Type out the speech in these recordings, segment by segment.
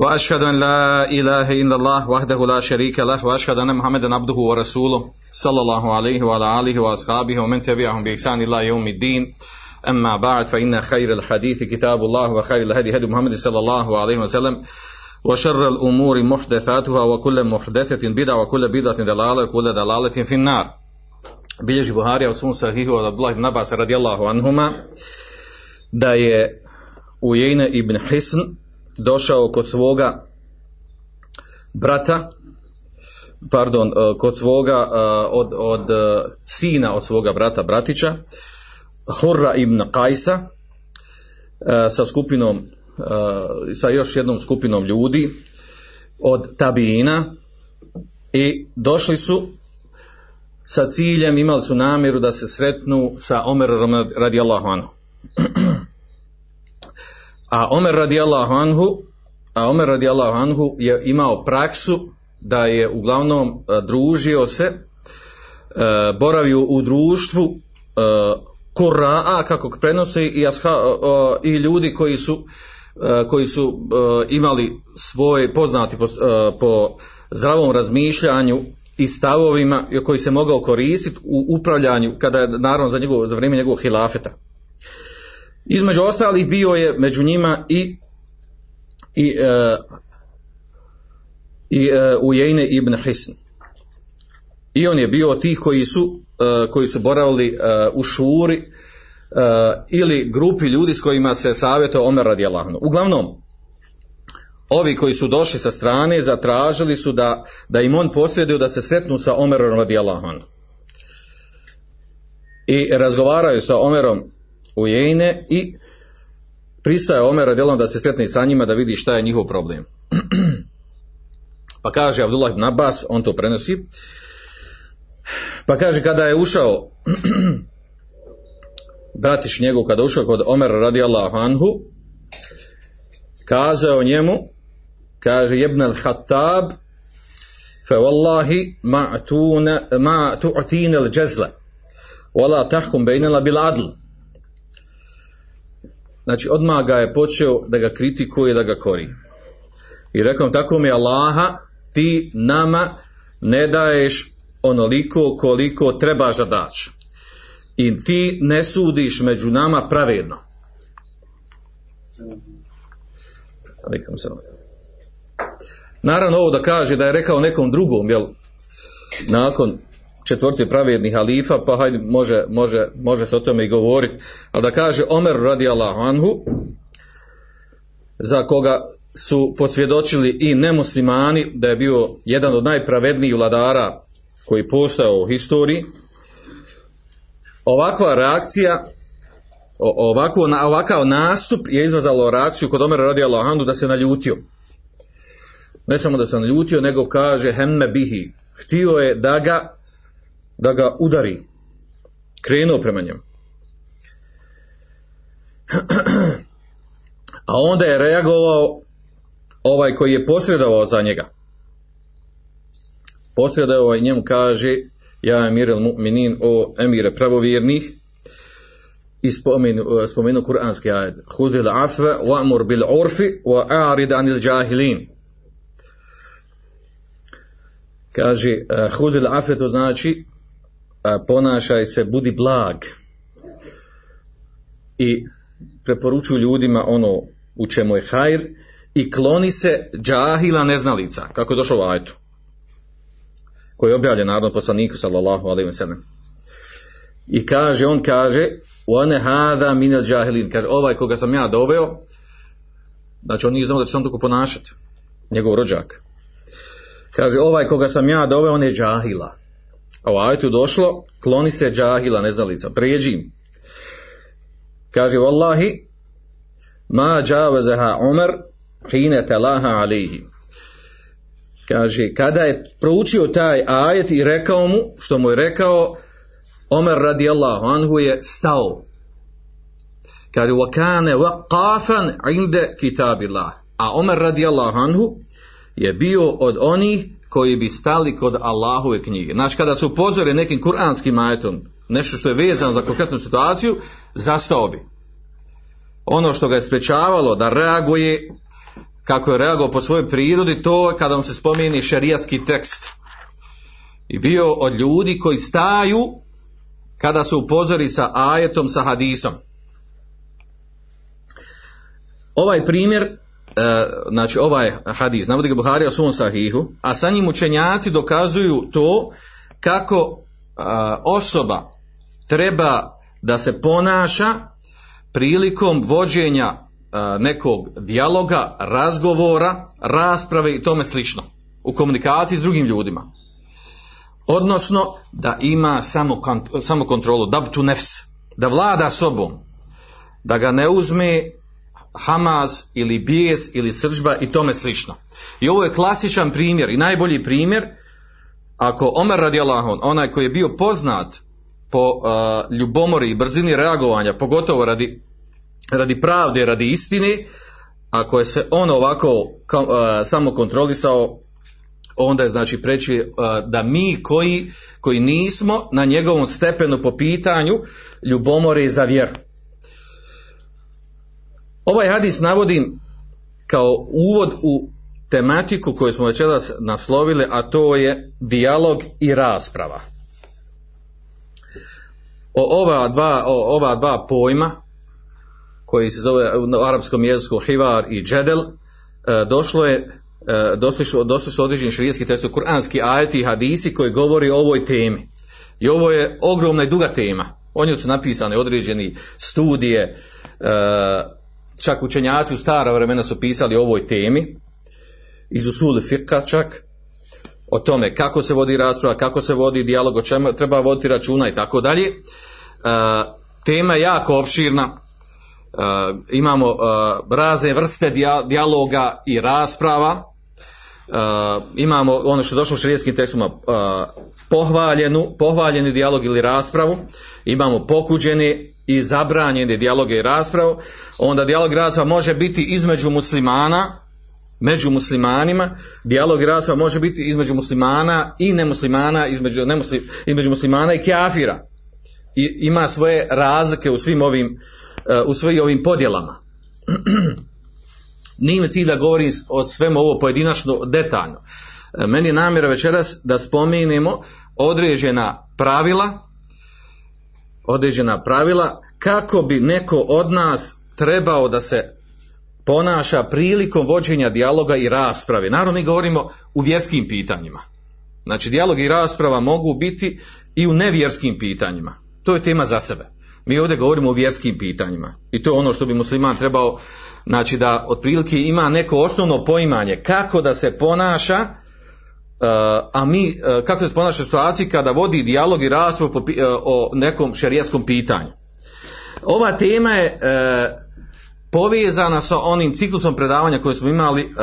وأشهد أن لا إله إلا الله وحده لا شريك له وأشهد أن محمدا عبده ورسوله صلى الله عليه وعلى آله وأصحابه ومن تبعهم بإحسان إلى يوم الدين. أما بعد فإن خير الحديث كتاب الله وخير الهدي هدي محمد صلى الله عليه وسلم وشر الأمور محدثاتها وكل محدثة بدعة وكل بدعة دلالة وكل دلالة في النار. bilježi Buharija u svom sahihu od Abdullah ibn Abbas radijallahu anhuma da je Ujejne ibn došao kod svoga brata pardon, eh, kod svoga eh, od, od eh, sina od svoga brata bratića Hurra ibn Kajsa sa skupinom sa još jednom skupinom ljudi od tabijina i došli su sa ciljem, imali su namjeru da se sretnu sa Omerom radijallahu anhu. A Omer radijallahu anhu, a Omer radijallahu anhu je imao praksu da je uglavnom družio se, boravio u društvu Kur'a, kako prenose i, i ljudi koji su koji su imali svoj poznati po, po zdravom razmišljanju i stavovima koji se mogao koristiti u upravljanju kada je naravno za, njegov, za vrijeme njegovog hilafeta. Između ostalih bio je među njima i i, i Ujejne ibn Hisn. I on je bio od tih koji su, koji su boravili u šuri ili grupi ljudi s kojima se savjetao Omer radijallahu Uglavnom, ovi koji su došli sa strane zatražili su da, da im on posjeduje da se sretnu sa Omerom radijallahu I razgovaraju sa Omerom u Jejne i pristaje Omer radijallahu da se sretne sa njima da vidi šta je njihov problem. pa kaže Abdullah ibn Abbas, on to prenosi, pa kaže kada je ušao bratić njegov kada ušao kod Omer radijallahu anhu kazao njemu kaže jebna al-Hattab fa wallahi ma tu'tina al-jazla wala tahkum bainana bil adl znači odmah ga je počeo da ga kritikuje da ga kori. I rekao tako mi Allaha ti nama ne daješ onoliko koliko trebaš da daš. I ti ne sudiš među nama pravedno. Naravno ovo da kaže da je rekao nekom drugom, jel, nakon četvrti pravednih halifa, pa hajde, može, može, može se o tome i govoriti, ali da kaže Omer radijallahu anhu, za koga su posvjedočili i nemuslimani da je bio jedan od najpravednijih vladara koji postao u historiji, ovakva reakcija ovako, ovakav nastup je izvazalo reakciju kod Omera radi Allahandu da se naljutio. Ne samo da se naljutio, nego kaže hemme bihi. Htio je da ga, da ga udari. Krenuo prema njemu. A onda je reagovao ovaj koji je posredovao za njega. Posredovao i njemu kaže ja emir mu'minin o emire pravovjernih i spomenu, spomenu kuranski ajed hudil afve wa'mur bil urfi wa a'rid anil jahilin kaže hudil afve to znači ponašaj se budi blag i preporučuju ljudima ono u čemu je hajr i kloni se džahila neznalica kako je došlo u ajetu koji je objavljen narodnom poslaniku sallallahu alaihi wa sallam. I kaže, on kaže, one hada minel džahilin, kaže, ovaj koga sam ja doveo, znači on nije znao da će se on tako ponašati, njegov rođak. Kaže, ovaj koga sam ja doveo, on je džahila a u ajetu došlo, kloni se džahila, nezalica. prijeđi im. Kaže, Wallahi, ma džavezaha Omer, hine telaha alihi. Kaže, kada je proučio taj ajet i rekao mu, što mu je rekao, Omer radi Allahu anhu je stao. Kaže, wakane waqafan inde kitabila, A Omer radi Allahu anhu je bio od onih koji bi stali kod Allahove knjige. Znači, kada se upozore nekim kuranskim ajetom, nešto što je vezano za konkretnu situaciju, zastao bi. Ono što ga je sprečavalo da reaguje kako je reagovao po svojoj prirodi, to je kada vam se spomeni šerijatski tekst. I bio od ljudi koji staju kada se upozori sa ajetom, sa hadisom. Ovaj primjer, e, znači ovaj hadis, navodi ga Buhari o svom sahihu, a sa njim učenjaci dokazuju to kako osoba treba da se ponaša prilikom vođenja nekog dijaloga, razgovora, rasprave i tome slično u komunikaciji s drugim ljudima. Odnosno da ima samo, samo kontrolu, da tu nefs, da vlada sobom, da ga ne uzme Hamaz ili bijes ili sržba i tome slično. I ovo je klasičan primjer i najbolji primjer ako Omer radijallahu onaj koji je bio poznat po uh, ljubomori i brzini reagovanja, pogotovo radi, radi pravde, radi istine, ako je se on ovako uh, samo kontrolisao, onda je znači preći uh, da mi koji, koji nismo na njegovom stepenu po pitanju ljubomore za vjeru. Ovaj hadis navodim kao uvod u tematiku koju smo večeras naslovili, a to je dijalog i rasprava. O ova dva, o ova dva pojma, koji se zove u arapskom jeziku hivar i džedel, e, došlo je e, došli su, došli su određeni širijetski tekst, kuranski ajeti i hadisi koji govori o ovoj temi. I ovo je ogromna i duga tema. O njoj su napisane određeni studije, e, čak učenjaci u stara vremena su pisali o ovoj temi, iz usuli fika čak, o tome kako se vodi rasprava, kako se vodi dijalog, o čemu treba voditi računa i tako dalje. E, tema je jako opširna, e, imamo e, razne vrste dijaloga i rasprava, imamo ono što je došlo u šarijetskim tekstima pohvaljenu, pohvaljeni dijalog ili raspravu, imamo pokuđeni i zabranjeni dijalog i raspravu, onda dijalog i rasprava može biti između muslimana, među muslimanima, dijalog i rasprava može biti između muslimana i nemuslimana, između, nemuslim, između muslimana i kafira. I ima svoje razlike u svim ovim, e, u svim ovim podjelama. Nije mi cilj da govorim o svemu ovo pojedinačno detaljno. E, meni je namjera večeras da spomenemo određena pravila, određena pravila kako bi neko od nas trebao da se ponaša prilikom vođenja dijaloga i rasprave. Naravno mi govorimo u vjerskim pitanjima. Znači dijalog i rasprava mogu biti i u nevjerskim pitanjima. To je tema za sebe. Mi ovdje govorimo o vjerskim pitanjima. I to je ono što bi musliman trebao, znači da otprilike ima neko osnovno poimanje kako da se ponaša, a mi, uh, kako se ponaša u situaciji kada vodi dijalog i raspravu uh, o nekom šerijskom pitanju. Ova tema je povezana sa onim ciklusom predavanja koje smo imali,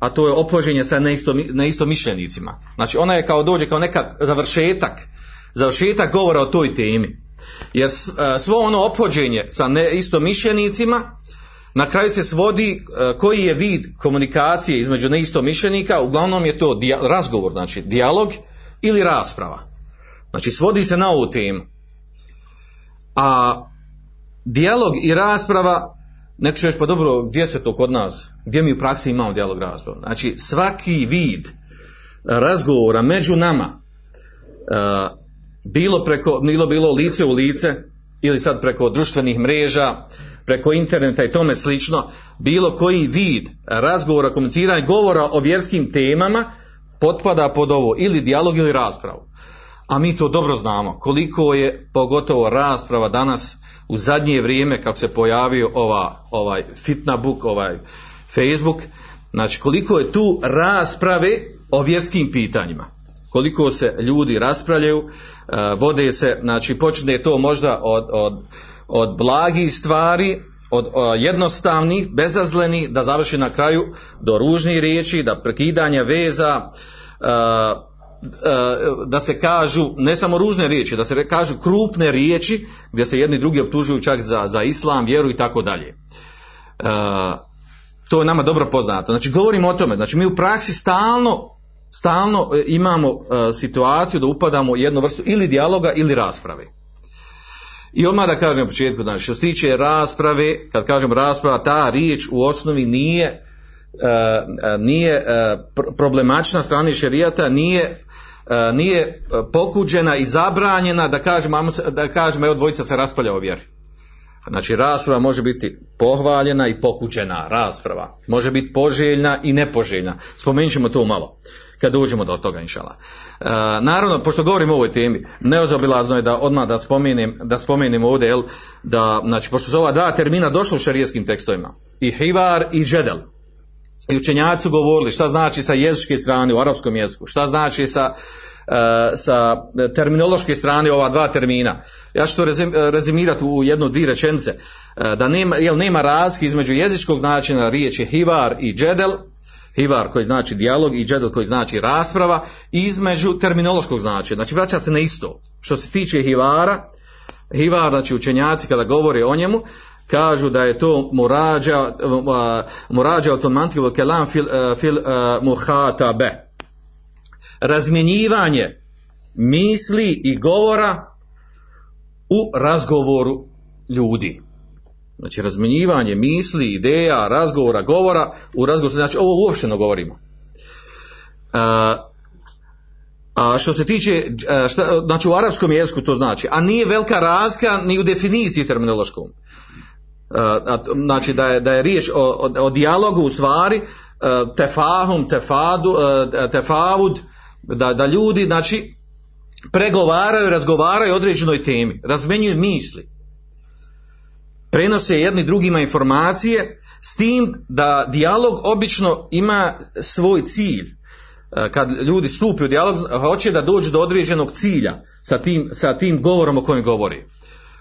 a to je opođenje sa neistomišljenicima. Znači ona je kao dođe kao neka završetak, završetak govora o toj temi. Jer svo ono opođenje sa neistomišljenicima na kraju se svodi uh, koji je vid komunikacije između neistomišljenika, uglavnom je to razgovor, znači dijalog ili rasprava. Znači svodi se na ovu temu. A dijalog i rasprava Neko će reći, pa dobro, gdje se to kod nas? Gdje mi u praksi imamo dijalog razgovor? Znači, svaki vid razgovora među nama, uh, bilo, preko, bilo bilo lice u lice, ili sad preko društvenih mreža, preko interneta i tome slično, bilo koji vid razgovora, komuniciranja, govora o vjerskim temama, potpada pod ovo ili dijalog ili raspravu. A mi to dobro znamo, koliko je pogotovo rasprava danas u zadnje vrijeme kako se pojavio ova, ovaj fitna book, ovaj Facebook, znači koliko je tu rasprave o vjerskim pitanjima. Koliko se ljudi raspravljaju, uh, vode se, znači počne to možda od, od, od blagih stvari, od uh, jednostavnih, bezazlenih, da završi na kraju do ružnih riječi, da prekidanje veza, uh, da se kažu ne samo ružne riječi, da se kažu krupne riječi gdje se jedni drugi optužuju čak za, za islam, vjeru i tako dalje. To je nama dobro poznato. Znači govorimo o tome, znači mi u praksi stalno stalno imamo situaciju da upadamo u jednu vrstu ili dijaloga ili rasprave. I odmah da kažem u početku, znači što se tiče rasprave, kad kažem rasprava, ta riječ u osnovi nije nije problematična strani šerijata, nije nije pokuđena i zabranjena da kažem, da kažem evo dvojica se raspravlja o vjeri. Znači rasprava može biti pohvaljena i pokuđena rasprava. Može biti poželjna i nepoželjna. Spomenut ćemo to malo kad dođemo do toga inšala. E, naravno, pošto govorimo o ovoj temi, neozabilazno je da odmah da spomenem, da spomenem ovdje, jel, da, znači, pošto su ova dva termina došli u šarijetskim tekstovima, i hivar i džedel, i učenjaci su govorili šta znači sa jezičke strane u arapskom jeziku, šta znači sa, e, sa terminološke strane ova dva termina. Ja ću to rezimirati u jednu, dvije rečenice. E, da nema, jel nema razlike između jezičkog značenja riječi hivar i džedel, hivar koji znači dijalog i džedel koji znači rasprava, između terminološkog značenja. Znači vraća se na isto. Što se tiče hivara, hivar, znači učenjaci kada govore o njemu, kažu da je to murađa, murađa automantivo kelam fil, fil muhatabe. Razmjenjivanje misli i govora u razgovoru ljudi. Znači razmjenjivanje misli, ideja, razgovora, govora u razgovoru, znači ovo uopšteno govorimo. A, a što se tiče, šta, znači u arapskom jeziku to znači, a nije velika razlika ni u definiciji terminološkom. A, znači da je, da je riječ o, o, o dijalogu u stvari, tefahum, tefadu, tefavud, da, da ljudi, znači, pregovaraju, razgovaraju o određenoj temi, razmenjuju misli prenose jedni drugima informacije s tim da dijalog obično ima svoj cilj. E, kad ljudi stupi u dijalog, hoće da dođu do određenog cilja sa tim, sa tim govorom o kojem govori.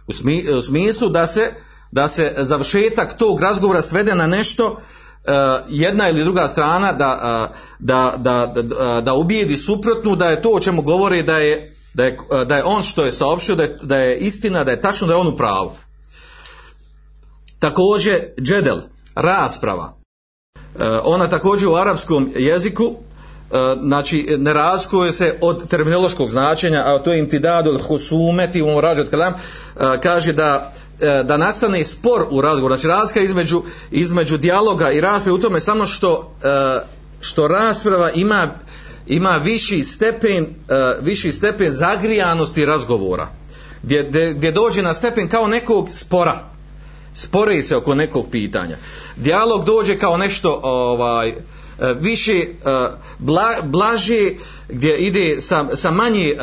U, smislu da se, da se završetak tog razgovora svede na nešto e, jedna ili druga strana da, e, da, da, da, da ubijedi suprotnu da je to o čemu govori da je, da je, da je on što je saopštio da je, da je istina, da je tačno da je on u pravu. Također džedel, rasprava. E, ona također u arapskom jeziku e, znači ne razkuje se od terminološkog značenja, a to je imtidadul husumeti u od kalam, e, kaže da da nastane spor u razgovoru, znači razlika između, između dijaloga i rasprave u tome samo što, što rasprava ima, ima viši stepen, viši stepen zagrijanosti razgovora, gdje, gdje dođe na stepen kao nekog spora, spore se oko nekog pitanja. Dijalog dođe kao nešto ovaj e, više e, bla, blaže gdje ide sa, sa manje e,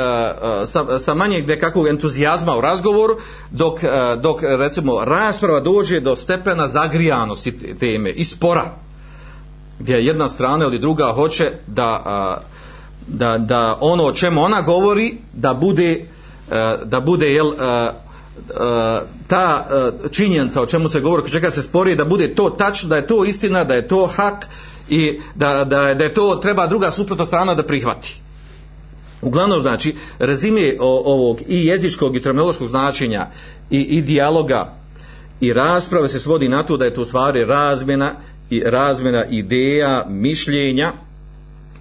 sa, sa manje nekakvog entuzijazma u razgovoru dok, dok recimo rasprava dođe do stepena zagrijanosti teme i spora gdje jedna strana ili druga hoće da, da, da ono o čemu ona govori da bude da bude jel, ta činjenica o čemu se govori, čeka se spori da bude to tačno, da je to istina, da je to hak i da, da, da je to treba druga suprotna strana da prihvati. Uglavnom, znači, rezime ovog i jezičkog i terminološkog značenja i, i dijaloga i rasprave se svodi na to da je to u stvari razmjena i razmjena ideja, mišljenja,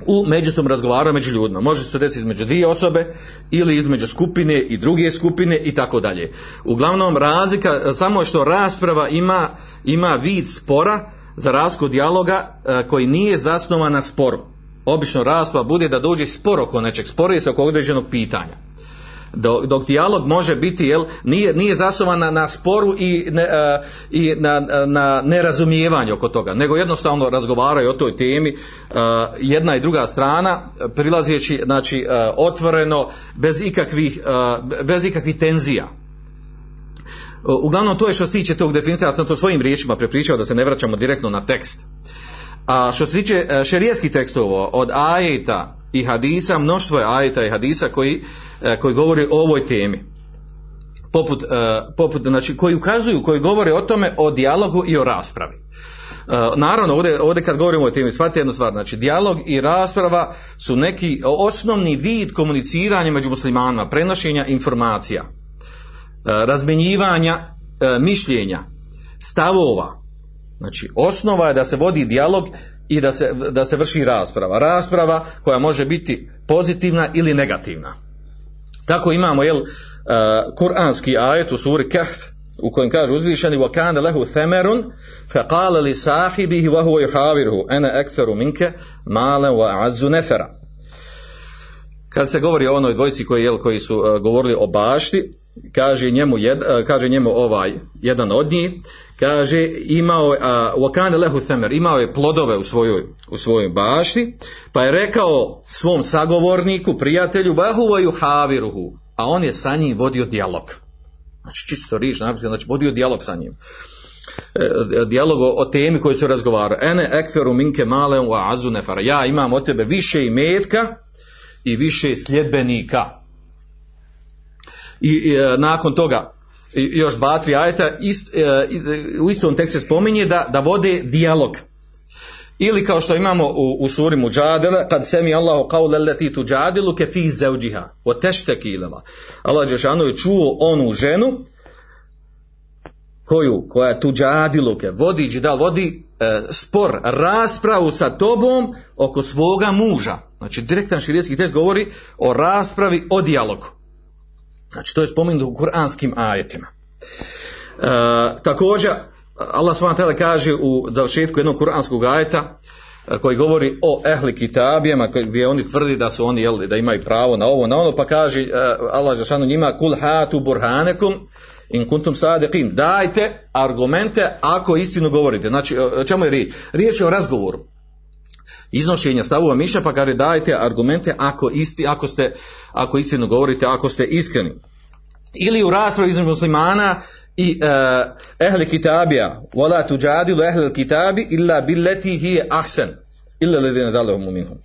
u međusobnom razgovaranju među ljudima. Može se desiti između dvije osobe ili između skupine i druge skupine i tako dalje. Uglavnom razlika samo što rasprava ima, ima vid spora za razliku dijaloga e, koji nije zasnovan na sporu. Obično rasprava bude da dođe spor oko nečeg, spori se oko određenog pitanja dok, dok dijalog može biti jel, nije, nije zasnovan na, na sporu i, ne, uh, i na, na nerazumijevanju oko toga nego jednostavno razgovaraju o toj temi uh, jedna i druga strana prilazeći znači, uh, otvoreno bez ikakvih, bez ikakvih tenzija. Uglavnom to je što se tiče tog definicija ja sam to svojim riječima prepričao da se ne vraćamo direktno na tekst a što se tiče šerijeskih tekstova od ajeta i hadisa, mnoštvo je ajeta i hadisa koji, e, koji govori o ovoj temi. Poput, e, poput, znači, koji ukazuju, koji govore o tome, o dijalogu i o raspravi. naravno, ovdje, ovdje kad govorimo o temi, shvatite jednu stvar, znači dijalog i rasprava su neki osnovni vid komuniciranja među muslimanima, prenošenja informacija, razmenjivanja mišljenja, stavova. Znači, osnova je da se vodi dijalog i da se, da se vrši rasprava. Rasprava koja može biti pozitivna ili negativna. Tako imamo, jel, uh, kuranski ajet u suri Kahf, u kojem kaže uzvišeni qala li sahibihi wa huwa yuhawiruhu ana aktharu minka malan wa azzu nafara kad se govori o onoj dvojici koji jel koji su uh, govorili o bašti kaže njemu jed, uh, kaže njemu ovaj jedan od njih kaže imao uh, wa kana lahu thamar imao je plodove u svojoj u svojoj bašti pa je rekao svom sagovorniku prijatelju wa huwa yuhawiruhu a on je sa njim vodio dijalog Znači čisto napisano, znači vodio dijalog sa njim. E, dijalog o, temi koji su razgovarali. Ene ekferu minke maleum wa azu nefara. Ja imam od tebe više imetka i više sljedbenika. I, i e, nakon toga još dva, tri ajeta ist, e, u istom tekstu se spominje da, da vode dijalog. Ili kao što imamo u, u suri Mujadila, kad semi Allahu qawla allati tujadilu ke fi zawjiha wa tashtaki ila Allah džeshanu je čuo onu ženu koju koja tuđadilu ke vodi džidal vodi e, spor raspravu sa tobom oko svoga muža. Znači direktan širijetski tekst govori o raspravi o dijalogu. Znači to je spomenuto u kuranskim ajetima. E, također Allah s.w.t. kaže u završetku jednog kuranskog ajeta koji govori o ehli kitabijama gdje oni tvrdi da su oni jel, da imaju pravo na ovo na ono pa kaže Allah Žešanu njima kul hatu burhanekum in kuntum sadiqin dajte argumente ako istinu govorite znači o čemu je riječ riječ je o razgovoru iznošenja stavova miša pa kaže dajte argumente ako isti ako ste ako istinu govorite ako ste iskreni. Ili u raspravi između muslimana i uh, ehli kitabija. Wala tujadilu ehli kitabi illa billati hi ahsan illa ladina dalahum minhum.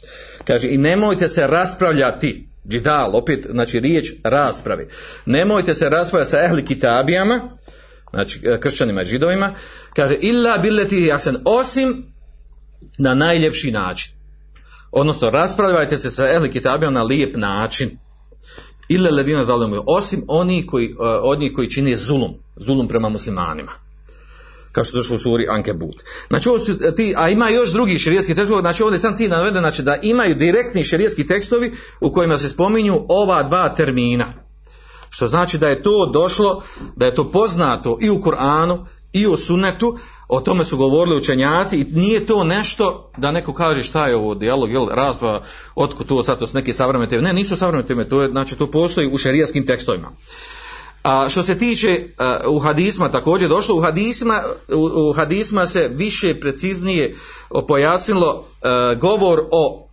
Kaže i nemojte se raspravljati džidal opet znači riječ raspravi. Nemojte se raspravljati sa ehli kitabijama znači kršćanima i židovima. Kaže illa billati hi ahsan osim na najljepši način odnosno raspravljajte se sa ehli kitabijama na lijep način illa ladina zalimu osim oni koji uh, od njih koji čine zulum zulum prema muslimanima kao što došlo u suri Ankebut. Znači ovo su ti, a ima još drugi šerijski tekstovi, znači ovdje sam cilj naveden, znači da imaju direktni šerijski tekstovi u kojima se spominju ova dva termina. Što znači da je to došlo, da je to poznato i u Kur'anu i u sunnetu, o tome su govorili učenjaci i nije to nešto da neko kaže šta je ovo dijalog, jel, razba, otko to sad to su neki savremene teme. Ne, nisu savremene teme, to je, znači to postoji u šerijskim tekstovima. A što se tiče uh, u hadisma također došlo u hadisma u, u hadisma se više preciznije pojasnilo uh, govor o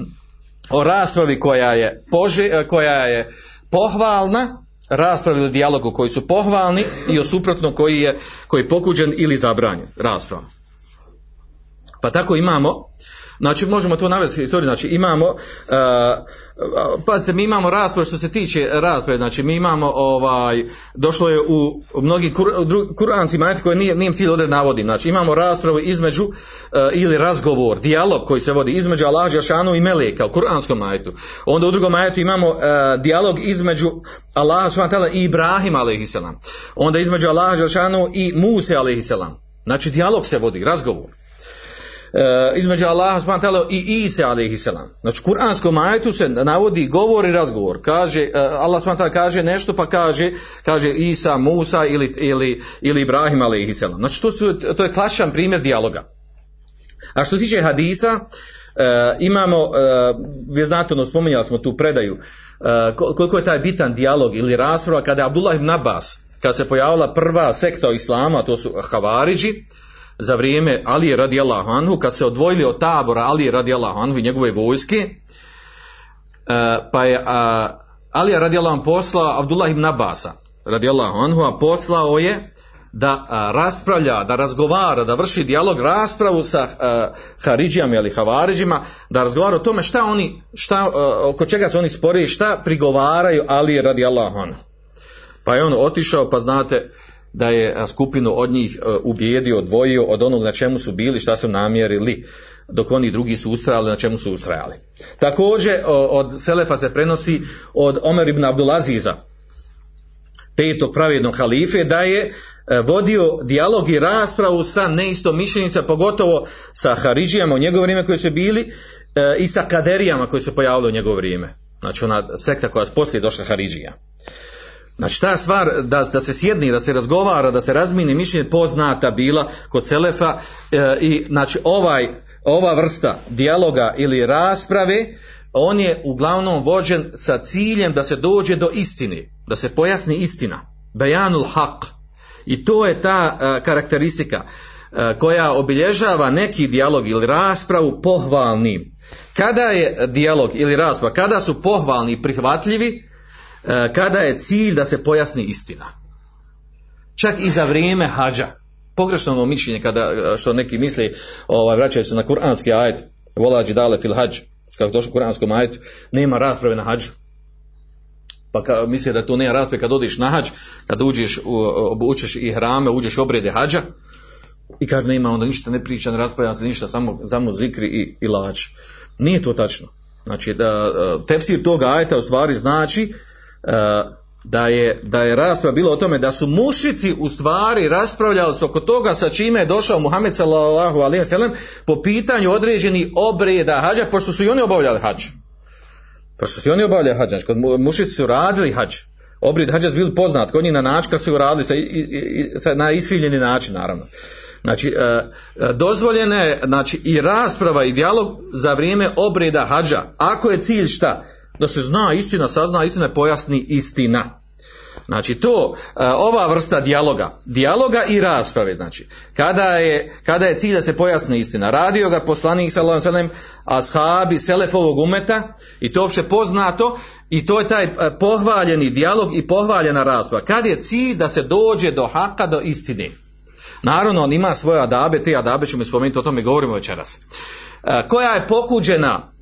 o raspravi koja je pože, koja je pohvalna raspravi ili dijalogu koji su pohvalni i o suprotno koji je koji je pokuđen ili zabranjen rasprava. Pa tako imamo Znači možemo to navesti istoriju, znači imamo uh, pa se mi imamo raspravu što se tiče rasprave, znači mi imamo ovaj došlo je u mnogim kur, kurancima koje nije nije cilj ovdje navodim. Znači imamo raspravu između uh, ili razgovor, dijalog koji se vodi između Allaha džeshanu i meleka u kuranskom ajetu. Onda u drugom ajetu imamo uh, dijalog između subhanahu i Ibrahim alejhiselam. Onda između Allaha džeshanu i Musa alejhiselam. Znači dijalog se vodi, razgovor između Allaha subhanahu i Isa selam. Znači kuranskom ajetu se navodi govor i razgovor. Kaže uh, Allah subhanahu kaže nešto pa kaže kaže Isa, Musa ili ili ili Ibrahim selam. Znači to su to je klasičan primjer dijaloga. A što se tiče hadisa, uh, imamo, uh, vi znate, ono, spominjali smo tu predaju, uh, koliko je taj bitan dijalog ili rasprava kada je Abdullah ibn Abbas, kada se pojavila prva sekta islama, to su Havariđi, za vrijeme Alije radijallahu anhu, kad se odvojili od tabora Alije radijallahu anhu i njegove vojske, e, pa je Alija radijallahu anhu poslao Abdullah ibn Abasa radijallahu anhu, a poslao je da raspravlja, da razgovara, da vrši dijalog, raspravu sa Haridžijama ili Havariđima, da razgovara o tome šta oni, šta, oko čega se oni spori, šta prigovaraju Ali radi Anhu. Pa je on otišao, pa znate, da je skupinu od njih e, ubijedio, odvojio od onog na čemu su bili, šta su namjerili, dok oni drugi su ustrajali na čemu su ustrajali. Također od Selefa se prenosi od Omer ibn Abdulaziza, petog pravednog halife, da je e, vodio dijalog i raspravu sa mišljenica, pogotovo sa Haridžijama u njegovo vrijeme koji su bili e, i sa Kaderijama koji su pojavili u njegovo vrijeme. Znači ona sekta koja je poslije došla Haridžija. Znači ta stvar da, da se sjedni, da se razgovara, da se razmini mišljenje poznata bila kod Selefa e, i znači ovaj, ova vrsta dijaloga ili rasprave on je uglavnom vođen sa ciljem da se dođe do istine, da se pojasni istina. Bejanul haq. I to je ta e, karakteristika e, koja obilježava neki dijalog ili raspravu pohvalnim. Kada je dijalog ili rasprava, kada su pohvalni i prihvatljivi, kada je cilj da se pojasni istina. Čak i za vrijeme hađa. Pogrešno ono mišljenje kada e, što neki misli ovaj, vraćaju se na kuranski ajet volađi dale fil hađ kako došlo u kuranskom ajetu nema rasprave na hađu pa ka, misli da to nema rasprave kad odiš na hađ kad uđeš, obučeš i hrame uđeš obrede hađa i kaže nema onda ništa ne priča ne raspravlja se ništa samo, samo zikri i, i lađ nije to tačno znači da e, tefsir toga ajeta u stvari znači E, da je, da je rasprava bila o tome da su mušici u stvari raspravljali se oko toga sa čime je došao Muhammed sallallahu alaihi sellem po pitanju određenih obreda hađa pošto su i oni obavljali hađ. Pošto su i oni obavljali hađ, znači kod mušici su radili hađ. Obred hađa su bili poznat, kod njih na način kako su radili sa, sa, na iskrivljeni način naravno. Znači, e, e, dozvoljene znači, i rasprava i dijalog za vrijeme obreda hađa. Ako je cilj šta? Da se zna istina, sazna istina, pojasni istina. Znači to, e, ova vrsta dijaloga, dijaloga i rasprave, znači, kada je, kada je cilj da se pojasni istina, radio ga poslanik sallallahu alejhi ashabi selefovog umeta i to uopće poznato i to je taj e, pohvaljeni dijalog i pohvaljena rasprava. Kad je cilj da se dođe do haka, do istine. Naravno, on ima svoje adabe, te adabe ćemo spomenuti, o tome govorimo večeras. E, koja je pokuđena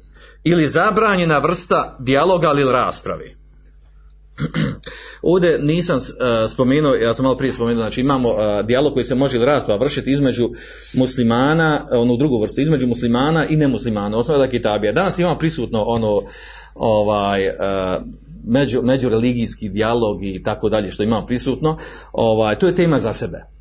ili zabranjena vrsta dijaloga ili rasprave. Ovdje nisam uh, spomenuo, ja sam malo prije spomenuo, znači imamo uh, dijalog koji se može ili rasprava vršiti između muslimana, onu drugu vrstu, između muslimana i nemuslimana, osnovna kitabija. Danas imamo prisutno ono, ovaj, među, međureligijski dijalog i tako dalje što imamo prisutno, ovaj, to je tema za sebe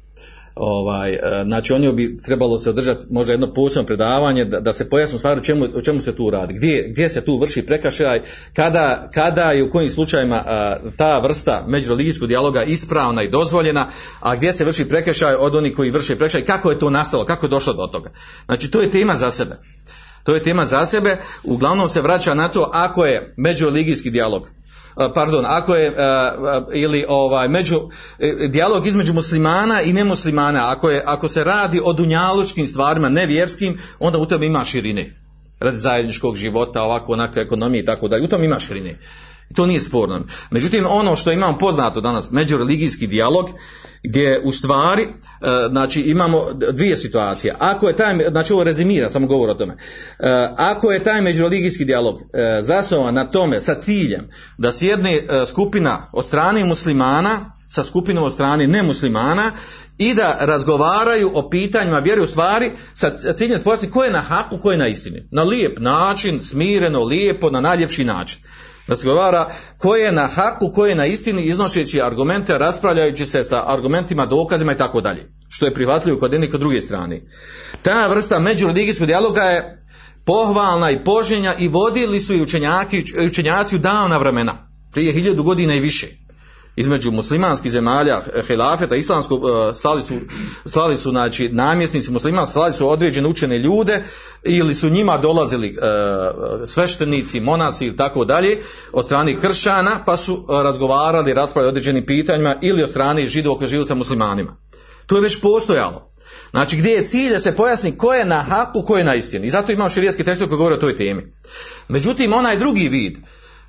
ovaj, e, znači on bi trebalo se održati možda jedno posebno predavanje da, da se pojasni stvari o čemu, o čemu se tu radi, gdje, gdje se tu vrši prekršaj, kada, kada i u kojim slučajevima e, ta vrsta međureligijskog dijaloga ispravna i dozvoljena, a gdje se vrši prekršaj od onih koji vrše prekršaj, kako je to nastalo, kako je došlo do toga. Znači to je tema za sebe. To je tema za sebe, uglavnom se vraća na to ako je međureligijski dijalog pardon, ako je ili ovaj među dijalog između muslimana i nemuslimana, ako je ako se radi o dunjalučkim stvarima, nevjerskim, onda u tome ima širine. Radi zajedničkog života, ovako onako ekonomije i tako dalje, u tome ima širine. To nije sporno. Međutim, ono što imamo poznato danas, međureligijski dijalog, gdje u stvari, e, znači imamo dvije situacije. Ako je taj, znači ovo rezimira, samo govor o tome. E, ako je taj međureligijski dijalog e, zasnovan na tome sa ciljem da sjedne skupina od strane muslimana sa skupinom od strane nemuslimana i da razgovaraju o pitanjima vjere u stvari sa ciljem spojasni ko je na haku, ko je na istini. Na lijep način, smireno, lijepo, na najljepši način razgovara ko je na haku, ko je na istini iznošeći argumente, raspravljajući se sa argumentima, dokazima i tako dalje. Što je prihvatljivo kod jedne i kod druge strane. Ta vrsta međureligijskog dijaloga je pohvalna i poženja i vodili su i učenjaci u davna vremena. Prije hiljadu godina i više između muslimanskih zemalja helafeta islamskog e, slali su slali su znači namjesnici muslimana slali su određene učene ljude ili su njima dolazili e, sveštenici monasi i tako dalje od strane kršćana pa su razgovarali raspravljali određenim pitanjima ili od strane židova koji žive sa muslimanima to je već postojalo Znači gdje je cilj da se pojasni ko je na haku, ko je na istini. I zato imamo širijski tekst koji govori o toj temi. Međutim, onaj drugi vid,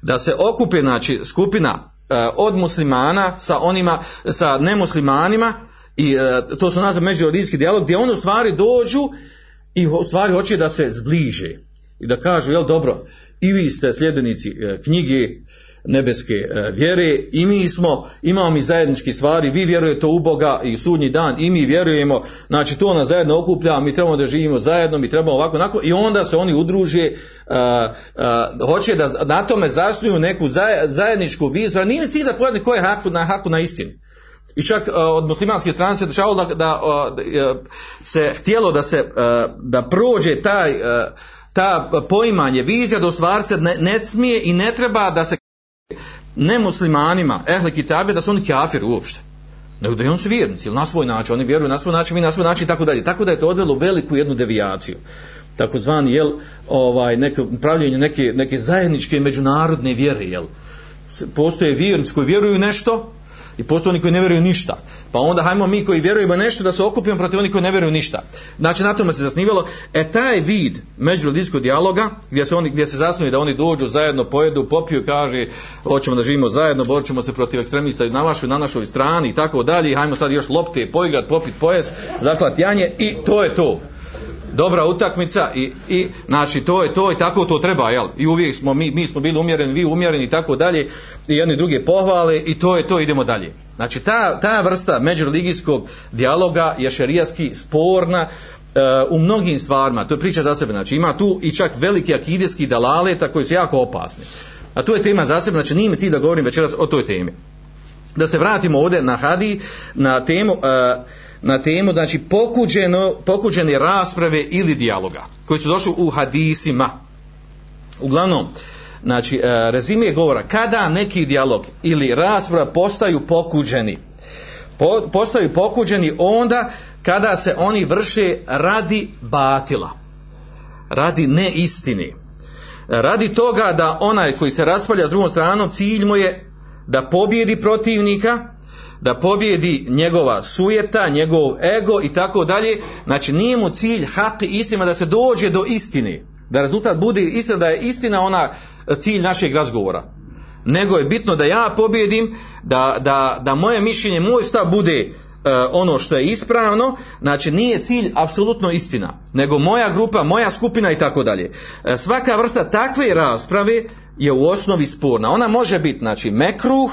da se okupi znači, skupina od muslimana sa onima, sa nemuslimanima i e, to su nazva međurodinski dijalog gdje oni u stvari dođu i u stvari hoće da se zbliže i da kažu jel dobro i vi ste sljedbenici e, knjige nebeske e, vjere. I mi smo, imamo mi zajednički stvari, vi vjerujete u Boga i sudnji dan i mi vjerujemo, znači to nas zajedno okuplja, mi trebamo da živimo zajedno, mi trebamo ovako, onako. I onda se oni udruže, hoće da na tome zasnuju neku zajedničku viziju, nije cilj da pojede ko je haku na haku na istinu. I čak od muslimanske strane se dešavalo da, da se htjelo da se da prođe taj ta poimanje, vizija da u stvari se ne, ne smije i ne treba da se nemuslimanima, ehli kitabe, da su oni kafir uopšte. Nego da i oni su vjernici, ili na svoj način, oni vjeruju na svoj način, mi na svoj način i tako dalje. Tako da je to odvelo veliku jednu devijaciju. Takozvani, jel, ovaj, neko, pravljenje neke, neke zajedničke međunarodne vjere, jel. Postoje vjernici koji vjeruju nešto, i postoje oni koji ne vjeruju ništa. Pa onda hajmo mi koji vjerujemo nešto da se okupimo protiv onih koji ne vjeruju ništa. Znači na tome se zasnivalo. E taj vid međuljudskog dijaloga gdje se oni gdje se zasnuje da oni dođu zajedno pojedu, popiju, kaže hoćemo da živimo zajedno, borit ćemo se protiv ekstremista na vašoj na našoj strani i tako dalje. Hajmo sad još lopte, poigrat, popit pojas, zaklat janje i to je to dobra utakmica i, i znači to je to i tako to treba jel? I uvijek smo mi, mi smo bili umjereni vi umjereni i tako dalje i jedni druge pohvale i to je to idemo dalje. Znači ta, ta vrsta međureligijskog dijaloga je šerijaski sporna uh, u mnogim stvarima to je priča za sebe znači ima tu i čak veliki akidijski dalaleta koji su jako opasni. A to je tema za sebe znači nije mi cilj da govorim večeras o toj temi. Da se vratimo ovdje na hadi na temu uh, na temu znači pokuđeno, pokuđene rasprave ili dijaloga koji su došli u hadisima. Uglavnom, znači e, rezime govora kada neki dijalog ili rasprava postaju pokuđeni po, postaju pokuđeni onda kada se oni vrše radi batila radi neistini radi toga da onaj koji se raspalja s drugom stranom cilj mu je da pobjedi protivnika da pobjedi njegova sujeta, njegov ego i tako dalje. Znači nije mu cilj haki istima da se dođe do istine. Da rezultat bude istina da je istina ona cilj našeg razgovora. Nego je bitno da ja pobjedim, da, da, da moje mišljenje, moj stav bude uh, ono što je ispravno, znači nije cilj apsolutno istina, nego moja grupa, moja skupina i tako dalje. E, svaka vrsta takve rasprave je u osnovi sporna. Ona može biti, znači, mekruh,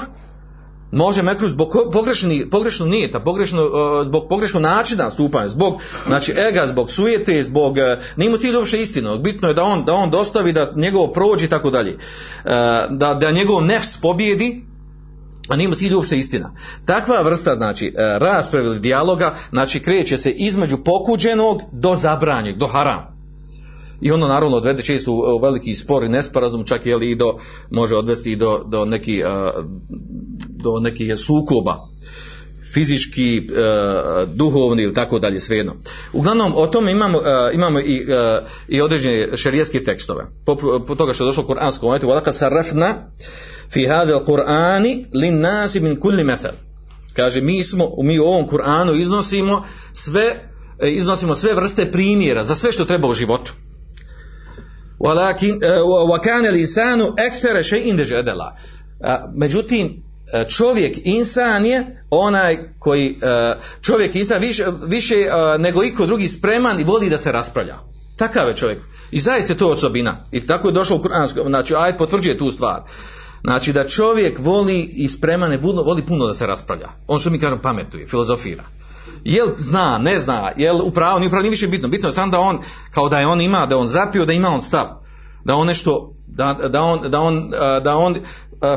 može mekru zbog pogrešni, pogrešno nijeta, pogrešno, uh, zbog pogrešnog načina stupanja, zbog znači ega, zbog sujete, zbog uh, nije mu cilj uopšte istino, bitno je da on, da on dostavi da njegovo prođe i tako dalje. Uh, da, da njegov nefs pobjedi, a nije mu cilj uopšte istina. Takva vrsta, znači, rasprave ili dijaloga, znači, kreće se između pokuđenog do zabranjeg, do haram. I ono naravno odvede često u veliki spor i nesporazum, čak je li i do, može odvesti i do, do neki, do nekih sukoba fizički, e, duhovni ili tako dalje, svejedno. Uglavnom, o tome imamo, e, imamo i, e, i određene šerijeske tekstove. Po, po toga što je došlo u Kur'anskom ajetu, وَلَكَ سَرَّفْنَا فِي هَذَا الْقُرْآنِ لِنَّاسِ مِنْ كُلِّ مَثَلٍ Kaže, mi smo, mi u ovom Kur'anu iznosimo sve, e, iznosimo sve vrste primjera za sve što treba u životu. وَلَكِنْ وَكَانَ الْإِنسَانُ أَكْسَرَ شَيْءٍ دَجَدَلَا Međutim, E, čovjek insan je onaj koji e, čovjek insan više, više e, nego iko drugi spreman i voli da se raspravlja. Takav je čovjek. I zaista je to osobina. I tako je došlo u Kur'anskom znači ajd potvrđuje tu stvar. Znači da čovjek voli i spreman je voli puno da se raspravlja. On što mi kažem pametuje, filozofira. Jel zna, ne zna, jel upravo, nije upravo, nije više bitno, bitno je samo da on, kao da je on ima, da on zapio, da ima on stav, da on nešto, da, da on, da on, da on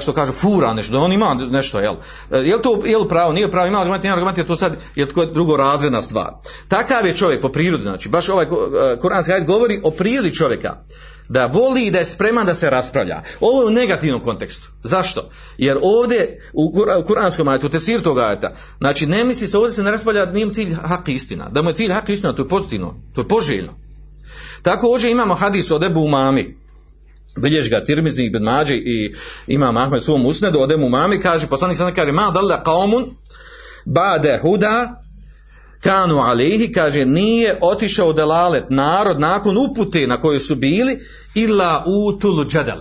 što kaže fura nešto, da on ima nešto, jel? E, jel to jel pravo, nije pravo, ima argument, nije argument, je to sad je to drugo razredna stvar. Takav je čovjek po prirodi, znači baš ovaj e, kuranski ajet govori o prirodi čovjeka da voli i da je spreman da se raspravlja. Ovo je u negativnom kontekstu. Zašto? Jer ovdje u kuranskom ajetu, u tefsiru tog ajeta, znači ne misli se ovdje se ne raspravlja, nije cilj hak istina. Da mu je cilj hak istina, to je pozitivno, to je poželjno. Tako ovdje imamo hadis od Ebu Umami, bilješ ga Tirmizi ibn Mađi i ima Ahmed svom usnedu, ode mu mami, kaže, poslanik sam kaže, ma dalla qaumun ba'de huda kanu alihi, kaže, nije otišao delalet narod nakon upute na kojoj su bili, illa utul džadal.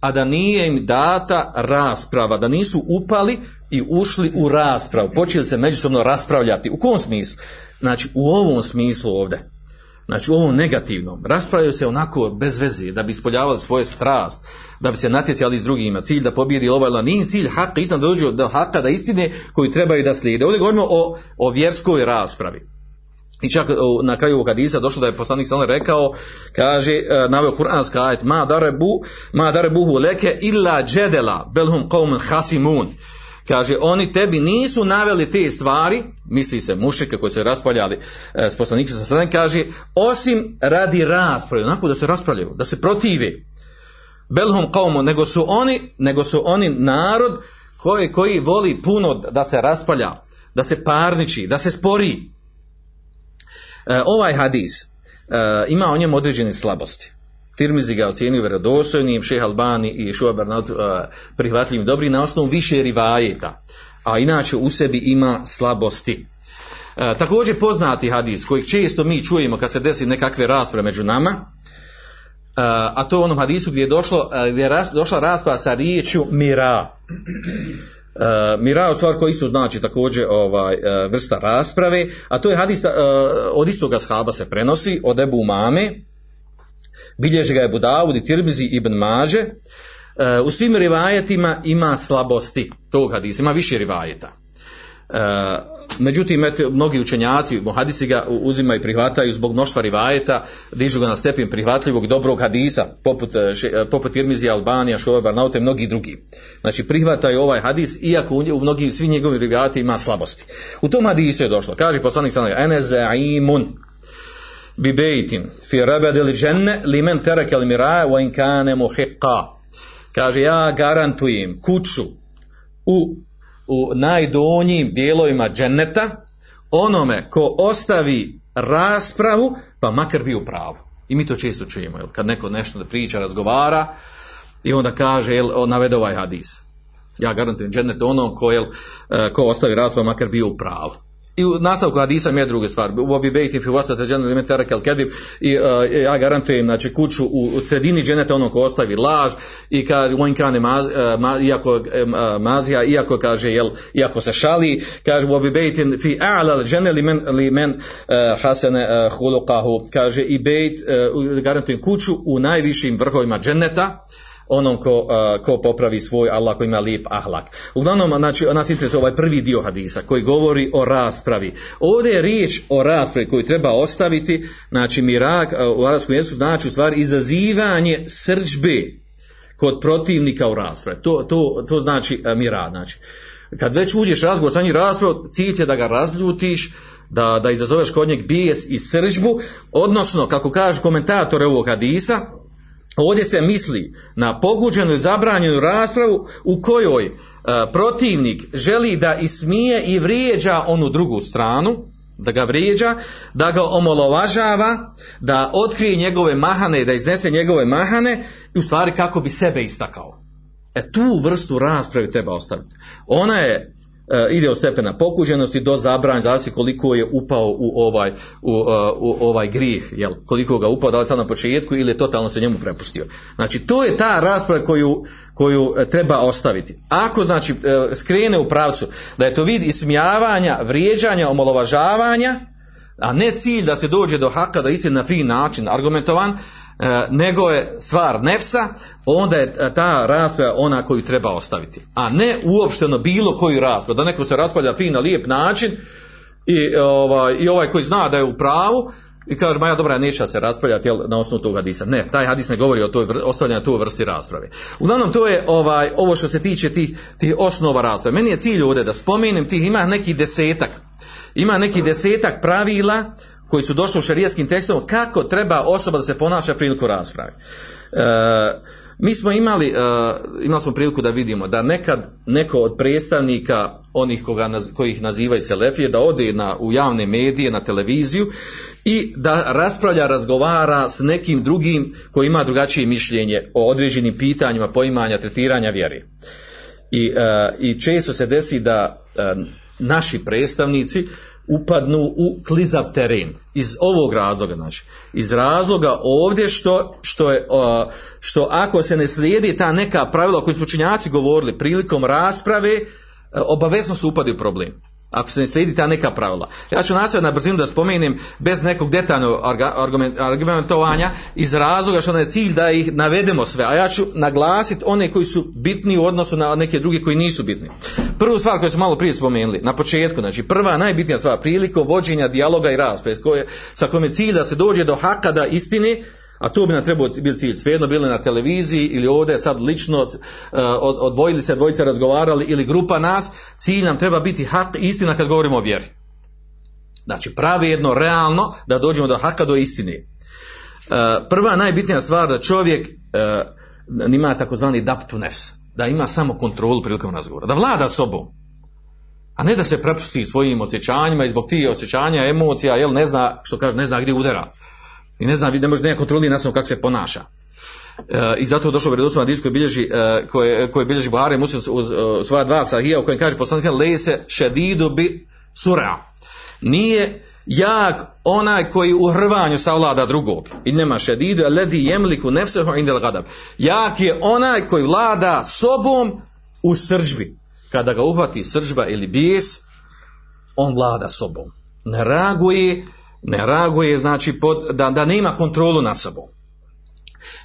A da nije im data rasprava, da nisu upali i ušli u raspravu, počeli se međusobno raspravljati. U kom smislu? Znači, u ovom smislu ovdje Znači u ovom negativnom. Raspravljaju se onako bez veze, da bi ispoljavali svoje strast, da bi se natjecali s drugima. Cilj da pobjedi ovaj nije cilj haka, istina da dođu do haka, da istine koji trebaju da slijede. Ovdje govorimo o, o vjerskoj raspravi. I čak na kraju ovog hadisa došlo da je poslanik sallallahu rekao, kaže, e, naveo kuranski ajet, ma darebu, ma darebuhu leke illa džedela, belhum qaumun hasimun. Kaže, oni tebi nisu naveli te stvari, misli se mušike koji su raspravljali e, s poslanikom sa sallallahu kaže, osim radi rasprave, onako da se raspravljaju, da se protive. Belhum qaumun, nego su oni, nego su oni narod koji, koji voli puno da se raspravlja, da se parniči, da se spori. E, ovaj hadis e, ima o njemu određene slabosti. Tirmizi ga ocjenio vjerodostojnim, šeha Albani i Šuha Barnaut uh, prihvatljivim dobri na osnovu više rivajeta, a inače u sebi ima slabosti. Uh, također poznati hadis kojeg često mi čujemo kad se desi nekakve rasprave među nama, uh, a to je onom hadisu gdje je, došlo, gdje je ras, došla rasprava sa riječju mira. Uh, mira u stvar koji isto znači također ovaj, vrsta rasprave, a to je hadis od istoga shaba se prenosi, od Ebu Mame, bilježi ga je Budavud i Tirmizi ibn Maže, e, u svim rivajetima ima slabosti tog hadisa, ima više rivajeta. E, međutim, mnogi učenjaci, hadisi ga uzimaju i prihvataju zbog mnoštva rivajeta, dižu ga na stepen prihvatljivog dobrog hadisa, poput, e, poput Tirmizi, Albanija, Šove, i mnogi drugi. Znači, prihvataju ovaj hadis, iako u, mnogim, svim njegovim rivajetima ima slabosti. U tom hadisu je došlo, kaže poslanik sallam, ene zaimun, bi bejtin fi rabadil dženne li men tereke al miraja wa in kane muhiqa. Kaže, ja garantujem kuću u, u najdonjim dijelovima dženneta onome ko ostavi raspravu, pa makar bi u pravu. I mi to često čujemo, jel? kad neko nešto da priča, razgovara i onda kaže, jel, navede ovaj hadis. Ja garantujem džennet onom ko, jel, ko ostavi raspravu, makar bio u pravu. I u nastavku hadisa mi je druga stvar. U obi bejti fi terekel kedib. I uh, ja garantujem znači kuću u, sredini dženeta ono ko ostavi laž i kaže u kane maz, uh, ma, iako mazija iako kaže jel iako se šali kaže u obi bejti fi a'la džennet limen limen uh, hasene uh, khuluqahu kaže i bejt garantujem kuću u najvišim vrhovima dženeta onom ko, ko popravi svoj Allah koji ima lijep ahlak. Uglavnom, znači, nas interesuje ovaj prvi dio hadisa koji govori o raspravi. Ovdje je riječ o raspravi koju treba ostaviti, znači mirak u arabskom jeziku znači u stvari izazivanje srđbe kod protivnika u raspravi. To, to, to znači mirad. Znači. Kad već uđeš razgovor sa njim raspravu, cilj je da ga razljutiš, da, da izazoveš kod njeg bijes i sržbu, odnosno, kako kaže komentator ovog hadisa, Ovdje se misli na poguđenu i zabranjenu raspravu u kojoj e, protivnik želi da ismije i vrijeđa onu drugu stranu, da ga vrijeđa, da ga omolovažava, da otkrije njegove mahane, da iznese njegove mahane i u stvari kako bi sebe istakao. E tu vrstu rasprave treba ostaviti. Ona je ide od stepena pokuđenosti do zabranja, zavisi koliko je upao u ovaj, u, uh, u ovaj grijeh, jel? koliko ga upao, da li sad na početku ili je totalno se njemu prepustio. Znači, to je ta rasprava koju, koju e, treba ostaviti. Ako, znači, e, skrene u pravcu da je to vid ismijavanja, vrijeđanja, omalovažavanja, a ne cilj da se dođe do haka, da istina na fin način argumentovan, E, nego je stvar nefsa, onda je ta rasprava ona koju treba ostaviti. A ne uopšteno bilo koju raspravu. Da neko se raspravlja fin na lijep način i ovaj, i ovaj koji zna da je u pravu i kaže, ma ja dobra, neće se raspravljati jel, na osnovu tog hadisa. Ne, taj hadis ne govori o toj ostavljanju toj vrsti rasprave. Uglavnom, to je ovaj, ovo što se tiče tih, tih osnova rasprave. Meni je cilj ovdje da spomenem tih, ima neki desetak, ima neki desetak pravila koji su došli u šarijetskim tekstom kako treba osoba da se ponaša priliku rasprave. E, mi smo imali, e, imali smo priliku da vidimo da nekad neko od predstavnika onih koga, kojih nazivaju selefije da ode na, u javne medije, na televiziju i da raspravlja, razgovara s nekim drugim koji ima drugačije mišljenje o određenim pitanjima, poimanja, tretiranja vjere. I, e, i često se desi da e, naši predstavnici upadnu u klizav teren. Iz ovog razloga znači. Iz razloga ovdje što što je što ako se ne slijedi ta neka pravila koje smo činjaci govorili prilikom rasprave e, obavezno se upadi u problem ako se ne slijedi ta neka pravila. Ja ću nastojati na brzinu da spomenem bez nekog detaljnog argumentovanja iz razloga što nam je cilj da ih navedemo sve, a ja ću naglasiti one koji su bitni u odnosu na neke druge koji nisu bitni. Prvu stvar koju smo malo prije spomenuli, na početku, znači prva najbitnija stvar, prilikom vođenja dijaloga i rasprave, sa kojim je cilj da se dođe do hakada istine, a to bi nam trebao biti cilj, svejedno bili na televiziji ili ovdje sad lično od- odvojili se dvojice razgovarali ili grupa nas, cilj nam treba biti hak, istina kad govorimo o vjeri. Znači pravedno, realno da dođemo do haka, do istine. Uh, prva najbitnija stvar da čovjek uh, ima takozvani daptu nefs, da ima samo kontrolu prilikom razgovora, da vlada sobom, a ne da se prepusti svojim osjećanjima i zbog tih osjećanja, emocija, jel ne zna, što kaže, ne zna gdje udara. I ne zna, ne može ne kontrolira na kako se ponaša. E, I zato je došao vjerodostojno hadis koji bilježi e, koje koje bilježi Buhari Muslim u, u svoja dva sahija u kojem kaže poslanik lese šedidu bi sura. Nije jak onaj koji u hrvanju savlada drugog. I nema šedidu alladhi yamliku nafsahu indal ghadab. Jak je onaj koji vlada sobom u srđbi. Kada ga uhvati sržba ili bijes, on vlada sobom. Ne reaguje, ne reaguje znači pod, da, da nema kontrolu nad sobom.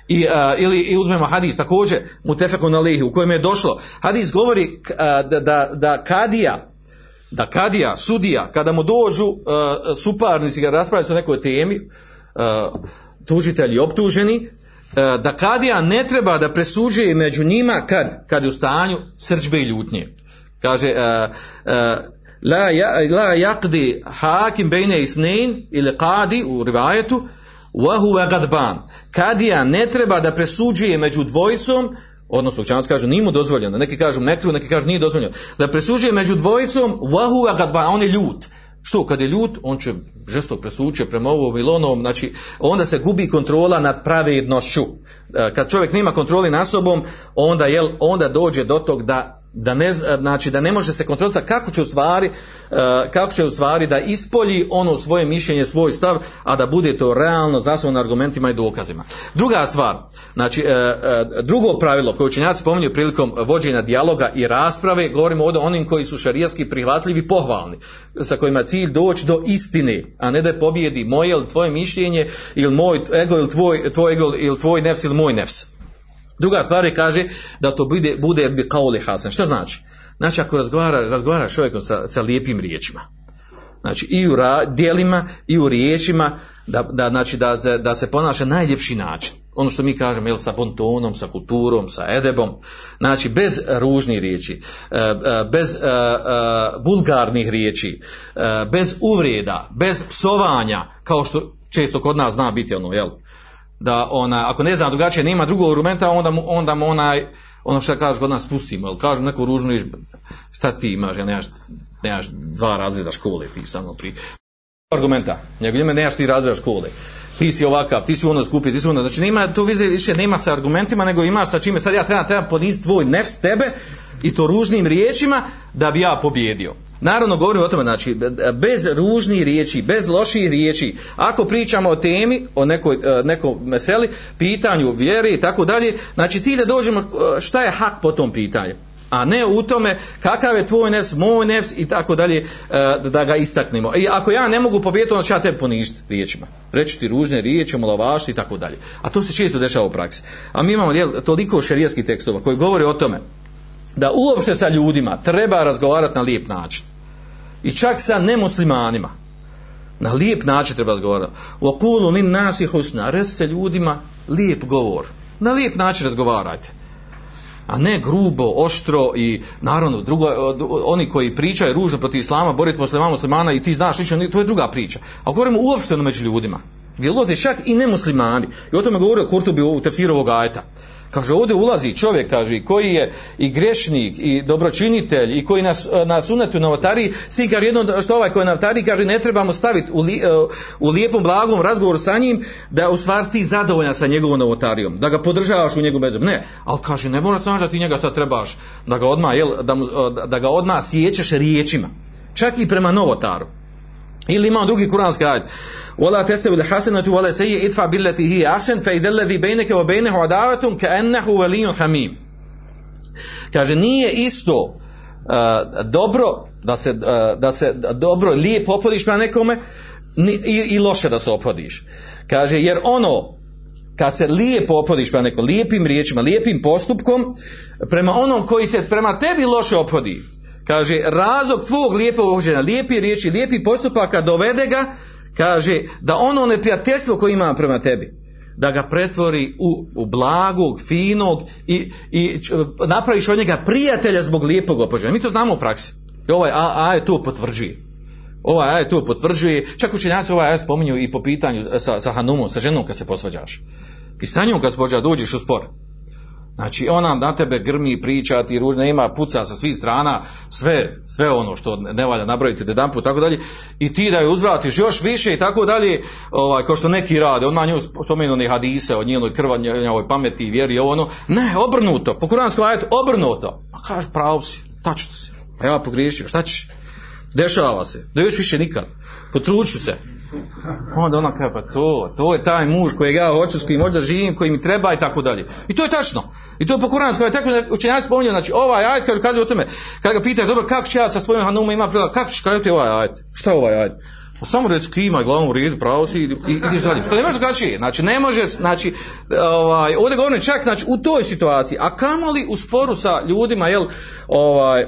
I, a, ili i uzmemo hadis također mutefekun alihi u kojem je došlo hadis govori a, da, da, da kadija da kadija, sudija, kada mu dođu uh, suparnici ga raspravljaju o nekoj temi, uh, tužitelji optuženi, uh, da kadija ne treba da presuđuje među njima kad, kad je u stanju srđbe i ljutnje. Kaže, uh, uh, la, la jakdi hakim bejne isnein ili kadi u rivajetu, wahuwa gadban. Kadija ne treba da presuđuje među dvojicom odnosno učenjaci kažu nije mu dozvoljeno, neki kažu mekru, neki kažu nije dozvoljeno, da presuđuje među dvojicom, wahu gadban, on je ljut. Što, kad je ljut, on će žesto presuće prema ovom ili onom, znači onda se gubi kontrola nad pravednošću. Kad čovjek nema kontroli nad sobom, onda, jel, onda dođe do tog da da ne znači da ne može se kontrolisati kako će u stvari kako će u stvari da ispolji ono svoje mišljenje svoj stav a da bude to realno zasnovano argumentima i dokazima. Druga stvar znači drugo pravilo koje učenjaci spominju prilikom vođenja dijaloga i rasprave govorimo ovdje o onim koji su šarijski prihvatljivi pohvalni sa kojima je cilj doći do istine a ne da je pobjedi moje ili tvoje mišljenje ili moj ego ili tvoj, tvoj ego ili tvoj nefs ili moj nefs Druga stvar je kaže da to bude, bude bi kauli hasan. Šta znači? Znači ako razgovara, razgovara čovjekom sa, sa lijepim riječima. Znači i u dijelima i u riječima da, da, znači, da, da se ponaša najljepši način. Ono što mi kažemo jel, sa bontonom, sa kulturom, sa edebom. Znači bez ružnih riječi, bez vulgarnih riječi, bez uvreda, bez psovanja, kao što često kod nas zna biti ono, jel? Da ona, ako ne zna drugačije, nema drugog argumenta, onda mu, onda mu onaj, ono što kaže kod nas pustimo, ali kažem neku ružnu riječ, šta ti imaš, ja nemaš, nemaš dva razreda škole, ti samo pri argumenta, nego njeme nemaš ti razreda škole, ti si ovakav, ti si ono skupi, ti si ono, znači nema tu vize više nema sa argumentima, nego ima sa čime, sad ja trebam, trebam podiziti tvoj nefs tebe i to ružnim riječima da bi ja pobjedio. Naravno govorimo o tome, znači, bez ružnih riječi, bez loših riječi, ako pričamo o temi, o nekoj, nekom meseli, pitanju vjere i tako dalje, znači cilj da dođemo šta je hak po tom pitanju a ne u tome kakav je tvoj nefs, moj nefs i tako dalje da ga istaknemo. I ako ja ne mogu pobijediti, onda ću ja tebe poništiti riječima. Reći ti ružne riječi, omalovašiti i tako dalje. A to se često dešava u praksi. A mi imamo toliko šerijskih tekstova koji govore o tome da uopšte sa ljudima treba razgovarati na lijep način. I čak sa nemuslimanima. Na lijep način treba razgovarati. U okulu lin nasi husna. Recite ljudima lijep govor. Na lijep način razgovarajte. A ne grubo, oštro i naravno drugo, oni koji pričaju ružno protiv islama, boriti muslimana, muslimana i ti znaš lično, to je druga priča. A govorimo uopšteno među ljudima. Gdje ulaze čak i nemuslimani. I o tome govorio Kurtubi u tefsiru ovog ajeta. Kaže, ovdje ulazi čovjek, kaže, koji je i grešnik, i dobročinitelj, i koji nas, nas unetu u novotariji, svi kaže, jedno što ovaj koji je novotariji, kaže, ne trebamo staviti u, li, u lijepom, blagom razgovoru sa njim, da u stvari ti zadovoljan sa njegovom novotarijom, da ga podržavaš u njegovom bezom. Ne, ali kaže, ne mora znaš da ti njega sad trebaš, da ga odmah, jel, da, mu, da ga odmah sjećeš riječima. Čak i prema novotaru. Ili imamo drugi kuranski ajet. Wala tasawi al-hasanatu wala sayyi idfa billati hi ahsan fa idha alladhi baynaka wa baynahu adawatun ka'annahu waliyyun hamim. Kaže nije isto uh, dobro da se, uh, da se dobro lijepo opodiš prema nekome ni, i, i, loše da se opodiš. Kaže jer ono kad se lijepo opodiš prema nekom lijepim riječima, lijepim postupkom prema onom koji se prema tebi loše opodi, kaže, razlog tvog lijepog ophođenja, lijepi riječi, lijepi postupaka dovede ga, kaže, da ono neprijateljstvo koje ima prema tebi, da ga pretvori u, u blagog, finog i, i napraviš od njega prijatelja zbog lijepog opođenja. Mi to znamo u praksi. I ovaj a, ajet to potvrđuje. Ovaj ajet to potvrđuje. Čak učenjaci ovaj ajet spominju i po pitanju sa, sa Hanumom, sa ženom kad se posvađaš. I sa njom kad se dođeš u spor. Znači ona na tebe grmi, priča ti ružno, ima puca sa svih strana, sve, sve ono što ne valja nabrojiti jedan put, tako dalje, i ti da je uzvratiš još više i tako dalje, ovaj, kao što neki rade, on nju spomenu one hadise o njenoj krvanjavoj pameti i vjeri ovo ono, ne, obrnuto, po kuranskom ajetu obrnuto, pa kaže pravo si, tačno si, a ja pogriješio, šta ćeš? Dešava se, da još više nikad, potruču se, Onda ona kaže, pa to, to je taj muž kojeg ja hoću, s kojim možda živim, koji mi treba i tako dalje. I to je tačno. I to je po Kur'anskom, je tako da učenjaci spominju, znači ovaj ajet, kaže, kaže o tome, kada ga pitaš, dobro, kako će ja sa svojim hanumom ima prilaz, kako ćeš kazati ovaj ajet? Šta je ovaj ajet? Pa samo reci kima glavom u redu, pravo si i ideš dalje. Što ne može drugačije. Znači ne može, znači ovaj ovdje govorim čak znači u toj situaciji, a kamoli u sporu sa ljudima, jel, ovaj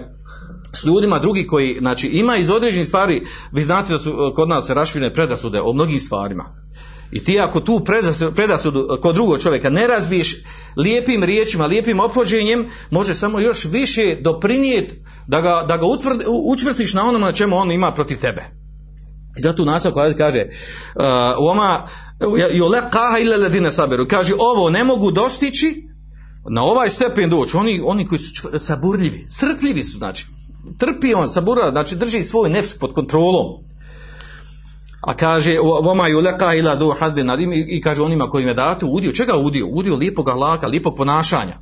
s ljudima drugi koji znači ima iz određenih stvari vi znate da su eh, kod nas raširene predrasude o mnogim stvarima i ti ako tu predrasudu eh, kod drugog čovjeka ne razbiješ lijepim riječima, lijepim ophođenjem, može samo još više doprinijeti da ga, da ga utvrd, u- učvrstiš na onome na čemu on ima protiv tebe. I zato u ajet kaže uh, oma yulaqaha illa alladhina saberu. Kaže ovo ne mogu dostići na ovaj stepen doći. Oni, oni koji su saburljivi, strpljivi su znači. Trpi on, sabura, znači drži svoj nefs pod kontrolom. A kaže voma yulqa ila du haddin alim i, kaže onima kojima je dato udio, čega udio? Udio lijepog ahlaka, lijepog ponašanja.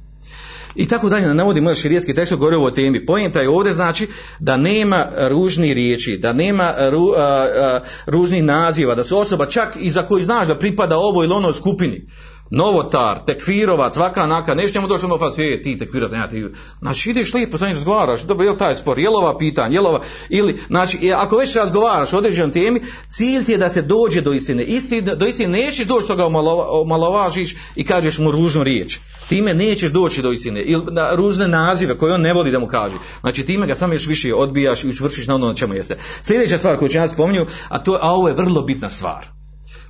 I tako dalje, navodimo još širijetski tekst govori o temi. Pojenta je ovdje znači da nema ružni riječi, da nema ru, a, a, ružnih naziva, da su osoba čak i za koju znaš da pripada ovoj ili onoj skupini. Novotar, tekfirovac, vaka naka, neće njemu doći ono pa e, ti tekfirovac, ne, ti. Znači ideš lijepo sa razgovaraš, dobro, je li taj spor, je li ova pitanje, je li ova, ili, znači, e, ako već razgovaraš o određenom temi, cilj ti je da se dođe do istine. Istine, do istine nećeš doći što ga omalova, omalovažiš i kažeš mu ružnu riječ. Time nećeš doći do istine. Ili na ružne nazive koje on ne voli da mu kaže. Znači time ga samo još više odbijaš i učvršiš na ono na čemu jeste. Sljedeća stvar koju će nas spominju, a, to, a ovo je vrlo bitna stvar.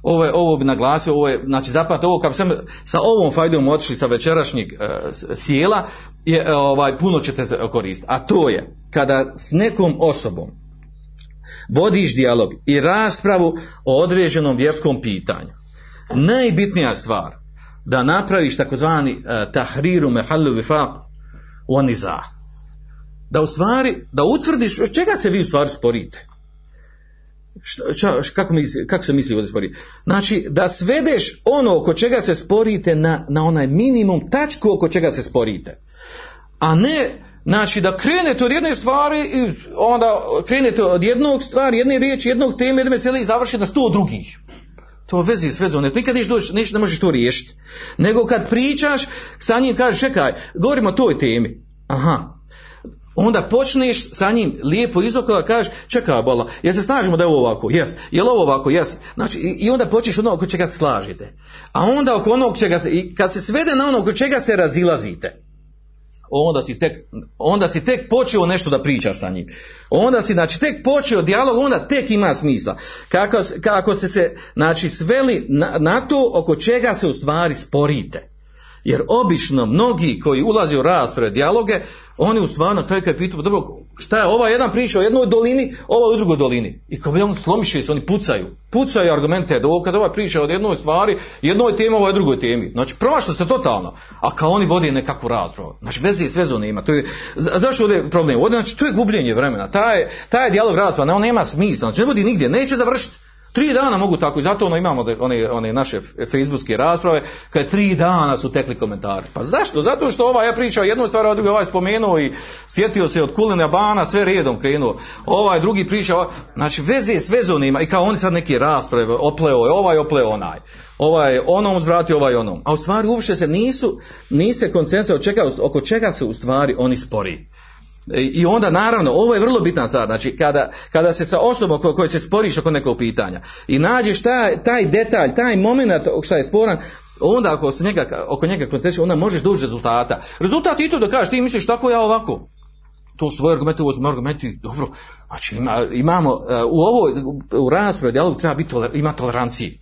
Ovo, je, ovo bi naglasio, ovo je, znači zapamati ovo, kad sam sa ovom fajdom otišli sa večerašnjeg e, sjela, je, e, ovaj, puno ćete koristiti. A to je, kada s nekom osobom vodiš dijalog i raspravu o određenom vjerskom pitanju, najbitnija stvar, da napraviš takozvani uh, tahriru mehallu vifaq oniza. Da u stvari, da utvrdiš čega se vi u stvari sporite. Šta, ča, kako, misli, kako se misli ovdje spori? Znači, da svedeš ono oko čega se sporite na, na onaj minimum tačku oko čega se sporite. A ne, znači, da krenete od jedne stvari i onda krenete od jednog stvari, jedne riječi, jednog teme, jedne mesele i završite na sto drugih. To vezi s vezom, ne, nikad doći, neš, ne možeš to riješiti. Nego kad pričaš, sa njim kažeš, čekaj, govorimo o toj temi. Aha, onda počneš sa njim lijepo iz okolo kažeš, čekaj bola, jel se snažimo da je ovo ovako? Jes. Jel ovo ovako? Jes. Znači, i, onda počneš ono oko čega se slažete. A onda oko onog čega i kad se svede na ono oko čega se razilazite, onda si tek, onda si tek počeo nešto da pričaš sa njim. Onda si, znači, tek počeo dijalog, onda tek ima smisla. Kako, kako se se, znači, sveli na, na to oko čega se u stvari sporite. Jer obično mnogi koji ulaze u rasprave, dijaloge, oni u stvari na kraju kad pitaju, dobro, šta je ova jedan priča o jednoj dolini, ova u drugoj dolini. I kao bi on slomiše se, oni pucaju. Pucaju argumente, ovo kad ova priča o jednoj stvari, jednoj temi, ovoj drugoj temi. Znači, promašno se totalno. A kao oni vodi nekakvu raspravu. Znači, veze i svezo nema. To je, za- zašto ovdje je problem? Ovdje, znači, to je gubljenje vremena. Taj, taj dijalog rasprava, on nema smisla. Znači, ne vodi nigdje, neće završiti. Tri dana mogu tako i zato ono imamo one, one naše facebookske rasprave kad tri dana su tekli komentari. Pa zašto? Zato što ovaj ja pričao jednu stvar, a drugi ovaj spomenuo i sjetio se od Kulina Bana, sve redom krenuo. Ovaj drugi priča, ovaj- znači veze s vezom i kao oni sad neke rasprave, opleo je ovaj, opleo onaj. Ovaj onom uzvratio, ovaj onom. A u stvari uopšte se nisu, nise koncentra oko čega, oko čega se u stvari oni spori. I onda naravno, ovo je vrlo bitna stvar, znači kada, kada se sa osobom ko- kojoj se sporiš oko nekog pitanja i nađeš taj, taj detalj, taj moment šta je sporan, onda ako se njega, oko njega koncentriš, onda možeš doći do rezultata. Rezultat je to da kažeš ti misliš tako ja ovako. To su tvoje argumente, ovo su argumenti, dobro, znači ima, imamo, e, u ovoj, u raspravi, dijalogu treba biti, toler, ima tolerancije.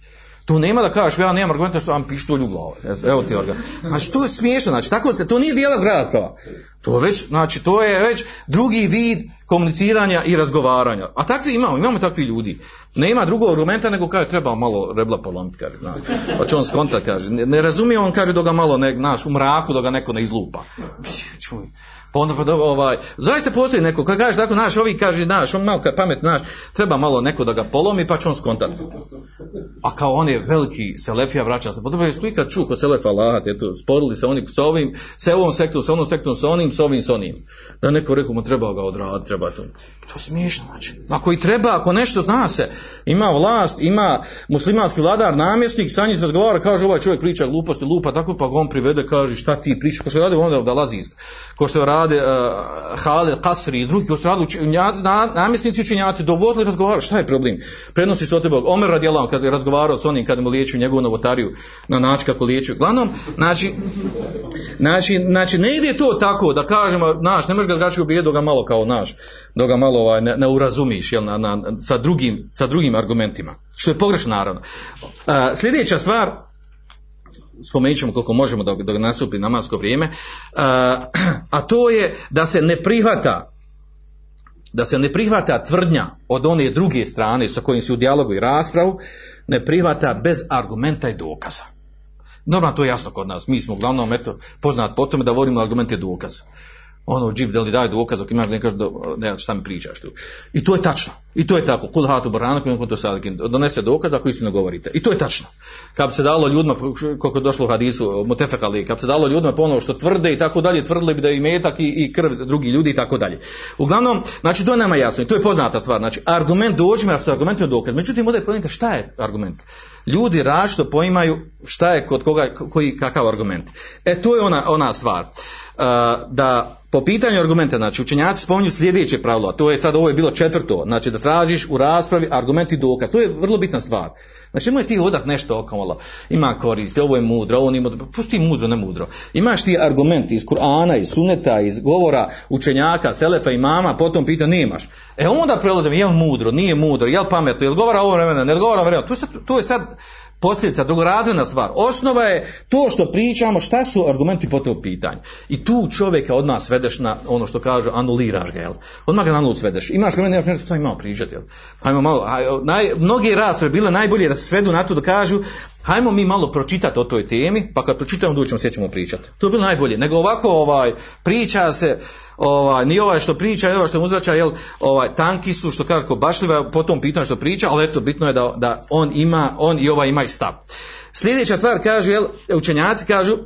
Tu nema da kažeš, ja nemam argumenta što vam pištolj u glavu. Evo ti organ. Znači, to je smiješno, znači, tako se, to nije dijalog rasprava. To već, znači, to je već drugi vid komuniciranja i razgovaranja. A takvi imamo, imamo takvi ljudi. Nema drugog argumenta nego kaže treba malo rebla polomiti, kaže, znači. Pa će on skonta, kaže. Ne, ne razumije on, kaže, da ga malo, ne, naš, u mraku, da ga neko ne izlupa. Čuj. Pa onda pa ovaj, zaista postoji neko, kad kaže tako, naš, ovi kaže, naš, on malo kad pamet, naš, treba malo neko da ga polomi, pa će on skontati. A kao on je veliki selefija, vraća se, pa dobro, jesi tu ikad čuo kod selefa Allah, eto, sporili se oni sa ovim, sa ovom sektom, sa onom sektom, sa onim, sa ovim, sa onim. Da neko rekao mu treba ga odraditi, treba to. To je smiješno, znači. Ako i treba, ako nešto zna se, ima vlast, ima muslimanski vladar, namjesnik, sa njim razgovara, kaže ovaj čovjek priča gluposti, lupa, tako pa on privede, kaže šta ti pričaš, ko što radi onda da lazi, ko što rade uh, Halil Kasri i drugi, ko što rade učenjaci, na, namjesnici učenjaci, dovodili razgovara, šta je problem? Prenosi se od tebe, Omer radijalan, kad je razgovarao s onim, kad mu liječio njegovu novotariju, na način kako liječio. Glavnom, znači, znači, znači, ne ide to tako da kažemo, naš, ne možeš ga drugačije ubijeti dok ga malo kao naš, dok ga malo ovaj, ne, ne urazumiš, jel, na, na, sa, drugim, sa drugim argumentima. Što je pogrešno, naravno. Uh, sljedeća stvar, spomenut ćemo koliko možemo dok, dok nastupi namasko vrijeme, uh, a to je da se ne prihvata da se ne prihvata tvrdnja od one druge strane sa kojim si u dijalogu i raspravu, ne prihvata bez argumenta i dokaza. Normalno to je jasno kod nas. Mi smo uglavnom eto, poznat po tome da volimo argumente i dokaze. Ono, džip, da li daj dokaz, ako imaš nekaš, ne, šta mi pričaš tu. I to je tačno. I to je tako. Kul hatu barana, koji to sadikin. Donese dokaz ako istino govorite. I to je tačno. Kad bi se dalo ljudima, koliko je došlo u hadisu, mutefekali, kad bi se dalo ljudima ponovo što tvrde i tako dalje, tvrdili bi da je i metak i, i krv drugi ljudi i tako dalje. Uglavnom, znači to je nama jasno i to je poznata stvar. Znači, argument dođe da se argumentima dokaz. Međutim, ovdje je šta je argument. Ljudi različito poimaju šta je kod koga, koji, kakav argument. E, to je ona, ona stvar. Da po pitanju argumenta, znači učenjaci spominju sljedeće pravilo, a to je sad ovo je bilo četvrto, znači da tražiš u raspravi argument i dokaz. To je vrlo bitna stvar. Znači nemoj ti odat nešto okolo, ima korist, ovo je mudro, ovo nije mudro, pusti mudro, ne mudro. Imaš ti argument iz Kur'ana, iz suneta, iz govora učenjaka, selefa i mama, potom pita nemaš. E onda prelazim, je li mudro, nije mudro, je li pametno, je li ovo vremena, ne govara vremena. To, je sad, to je sad posljedica, drugorazredna stvar. Osnova je to što pričamo, šta su argumenti po tom pitanju. I tu čovjeka odmah svedeš na ono što kaže, anuliraš ga, jel? Odmah ga na nulu svedeš. Imaš ga, nemaš nešto, to malo pričati, jel? Hajmo malo, haj, naj, mnogi rasprave bile najbolje da se svedu na to da kažu, hajmo mi malo pročitati o toj temi, pa kad pročitamo doćemo sjećamo pričati. To je bilo najbolje. Nego ovako ovaj priča se, ovaj, ni ovaj što priča, ni ovaj što uzrača, jel, ovaj, tanki su, što kaže, bašljiva, po tom pitanju što priča, ali eto, bitno je da, da on ima, on i ovaj ima i stav. Sljedeća stvar kaže, jel, učenjaci kažu,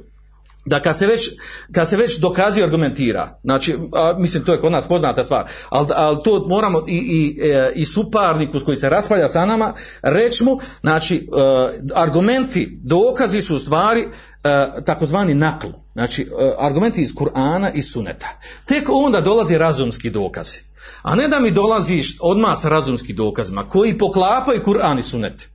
da kad se već, kad se već dokazuje argumentira, znači, a, mislim to je kod nas poznata stvar, ali, ali to moramo i, i, i suparniku koji se raspravlja sa nama, reći mu, znači, e, argumenti, dokazi su u stvari e, takozvani nakl, znači, e, argumenti iz Kur'ana i Suneta. Tek onda dolazi razumski dokazi. A ne da mi dolaziš odmah sa razumskim dokazima, koji poklapaju Kur'an i Sunet.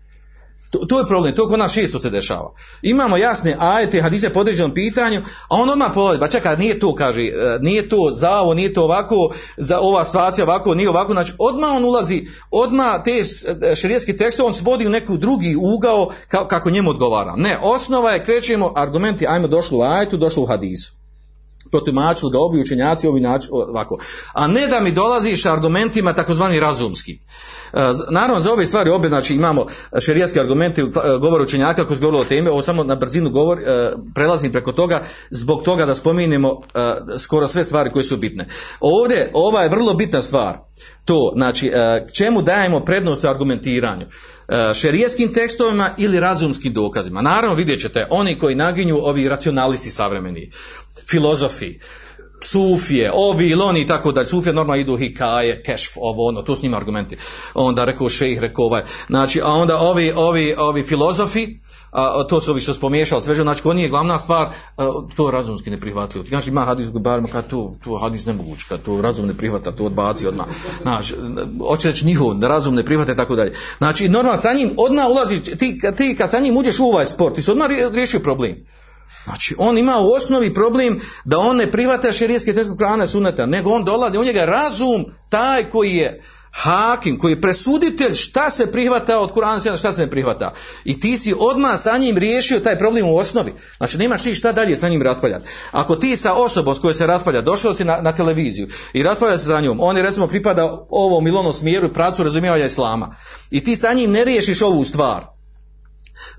To, to je problem, to kod nas često se dešava. Imamo jasne ajete, hadise po određenom pitanju, a on odmah povodi, ba čekaj, nije to, kaže, nije to za ovo, nije to ovako, za ova situacija ovako, nije ovako, znači odmah on ulazi, odmah te širijetski tekst, on se vodi u neku drugi ugao ka, kako njemu odgovara. Ne, osnova je, krećemo, argumenti, ajmo došlo u ajetu, došlo u hadisu protumačili ga ovi učenjaci ovi način, ovako. A ne da mi dolaziš argumentima takozvani razumski. Naravno, za ove stvari obe, znači imamo šerijatske argumente, govor učenjaka koji govorilo o teme, ovo samo na brzinu govor, prelazim preko toga, zbog toga da spominjemo skoro sve stvari koje su bitne. Ovdje, ova je vrlo bitna stvar, to, znači, čemu dajemo prednost u argumentiranju? Šerijetskim tekstovima ili razumskim dokazima. Naravno vidjet ćete, oni koji naginju ovi racionalisti savremeni, filozofi, Sufije, ovi ili oni tako dalje. Sufije normalno idu hikaje, kešf, ovo ono, to s njima argumenti. Onda rekao šejh, rekao ovaj. Znači, a onda ovi, ovi, ovi filozofi, a, to su ovi što spomiješali sveže, znači ko nije glavna stvar, a, to razumski ne prihvatljivo. Ti ima hadis barima kad to, to hadis nemoguć, kad to razum ne prihvata, to odbaci odmah. Znači, hoće reći njihov, da razum ne prihvate i tako dalje. Znači, normalno sa njim odmah ulazi, ti, ti kad sa njim uđeš u ovaj sport, ti se odmah riješio problem. Znači, on ima u osnovi problem da on ne prihvata šerijetske tekste Kur'ana i Sunneta, nego on dolazi, u njega razum taj koji je hakim, koji je presuditelj šta se prihvata od Kur'ana šta se ne prihvata. I ti si odmah sa njim riješio taj problem u osnovi. Znači, nemaš ti šta dalje sa njim raspaljati. Ako ti sa osobom s kojoj se raspalja, došao si na, na televiziju i raspravlja se za njom, on je recimo pripada ovom ili onom smjeru i pracu razumijevanja islama. I ti sa njim ne riješiš ovu stvar,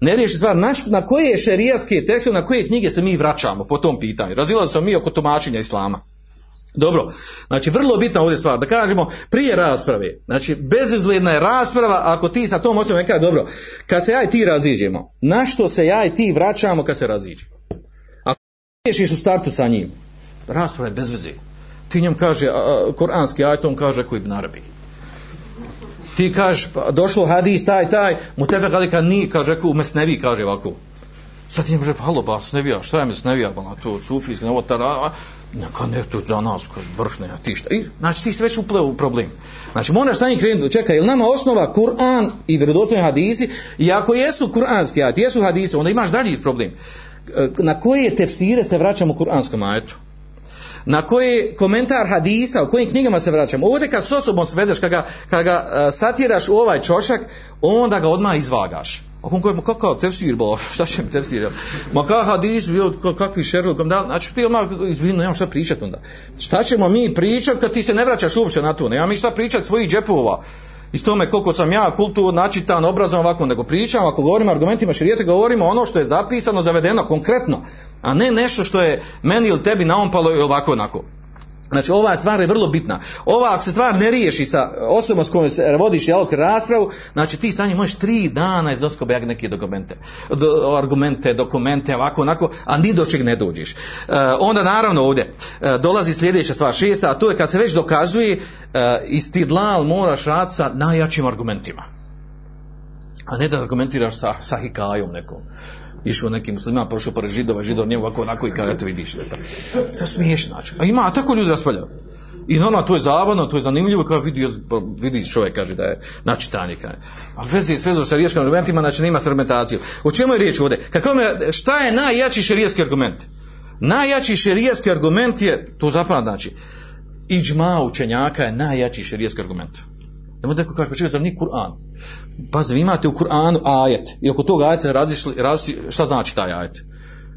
ne riješi stvar na, na koje šerijatske tekste, na koje knjige se mi vraćamo po tom pitanju. Razilazi se mi oko tumačenja islama. Dobro, znači vrlo bitna ovdje stvar, da kažemo prije rasprave, znači bezizgledna je rasprava ako ti sa tom osobom neka dobro, kad se ja i ti raziđemo, na što se ja i ti vraćamo kad se raziđemo? Ako riješiš u startu sa njim, rasprava je bez veze. Ti njom kaže, a, koranski ajtom kaže koji bi ti kažeš, pa, došlo hadis taj, taj, mu tebe galika ni, kaže, rekao, mesnevi, kaže ovako. Sad ti pa halo, ba, snevija, šta je mesnevija, ba, to, sufijski, ovo, tara, neka ne, to za nas, vrh ne, a ti šta. I, znači, ti si već upleo u problem. Znači, moraš na njih krenuti, čekaj, je nama osnova Kur'an i vjerodostojni hadisi, i ako jesu kur'anski ajati, jesu hadisi, onda imaš dalji problem. Na koje tefsire se vraćamo u kur'anskom ajetu? na koji komentar hadisa, u kojim knjigama se vraćamo. Ovdje kad s osobom svedeš, kad ga, kad ga uh, satiraš u ovaj čošak, onda ga odmah izvagaš. A on kaže, kakav tefsir, bo, šta će mi tefsir? Ma kakav hadis, bio, kakvi šerlok, da, znači ti odmah, izvinu, nemam šta pričati onda. Šta ćemo mi pričati kad ti se ne vraćaš uopće na to? Nemam mi šta pričati svojih džepova iz tome koliko sam ja kultur načitan, obrazovan ovako, nego pričam, ako govorimo argumentima širijete, govorimo ono što je zapisano, zavedeno, konkretno, a ne nešto što je meni ili tebi naompalo i ovako onako. Znači ova stvar je vrlo bitna. Ova ako se stvar ne riješi sa osobom s kojom se vodiš jalog raspravu, znači ti stanje možeš tri dana iz doskobe neke dokumente, do, argumente, dokumente, ovako, onako, a ni do čeg ne dođeš. E, onda naravno ovdje e, dolazi sljedeća stvar, šesta, a to je kad se već dokazuje e, istidlal moraš rad sa najjačim argumentima. A ne da argumentiraš sa, sa hikajom nekom išao neki muslima, prošao pored židova, židov njemu ovako, onako i kada eto vidiš. To je smiješno, znači. A ima, a tako ljudi raspravljaju. I no, no, to je zabavno, to je zanimljivo, kao vidi, vidi čovjek kaže da je načitanje. Kaže. Ali vezi je svezo sa riječkim argumentima, znači nema argumentaciju. O čemu je riječ ovdje? Kako me, šta je najjači šerijetski argument? Najjači šerijetski argument je, to zapravo znači, iđma učenjaka je najjači šerijetski argument. Nemo neko kaže, pa čekaj, zar nije Kur'an? Pa vi imate u Kur'anu ajet. I oko tog ajeta različili, različili, šta znači taj ajet?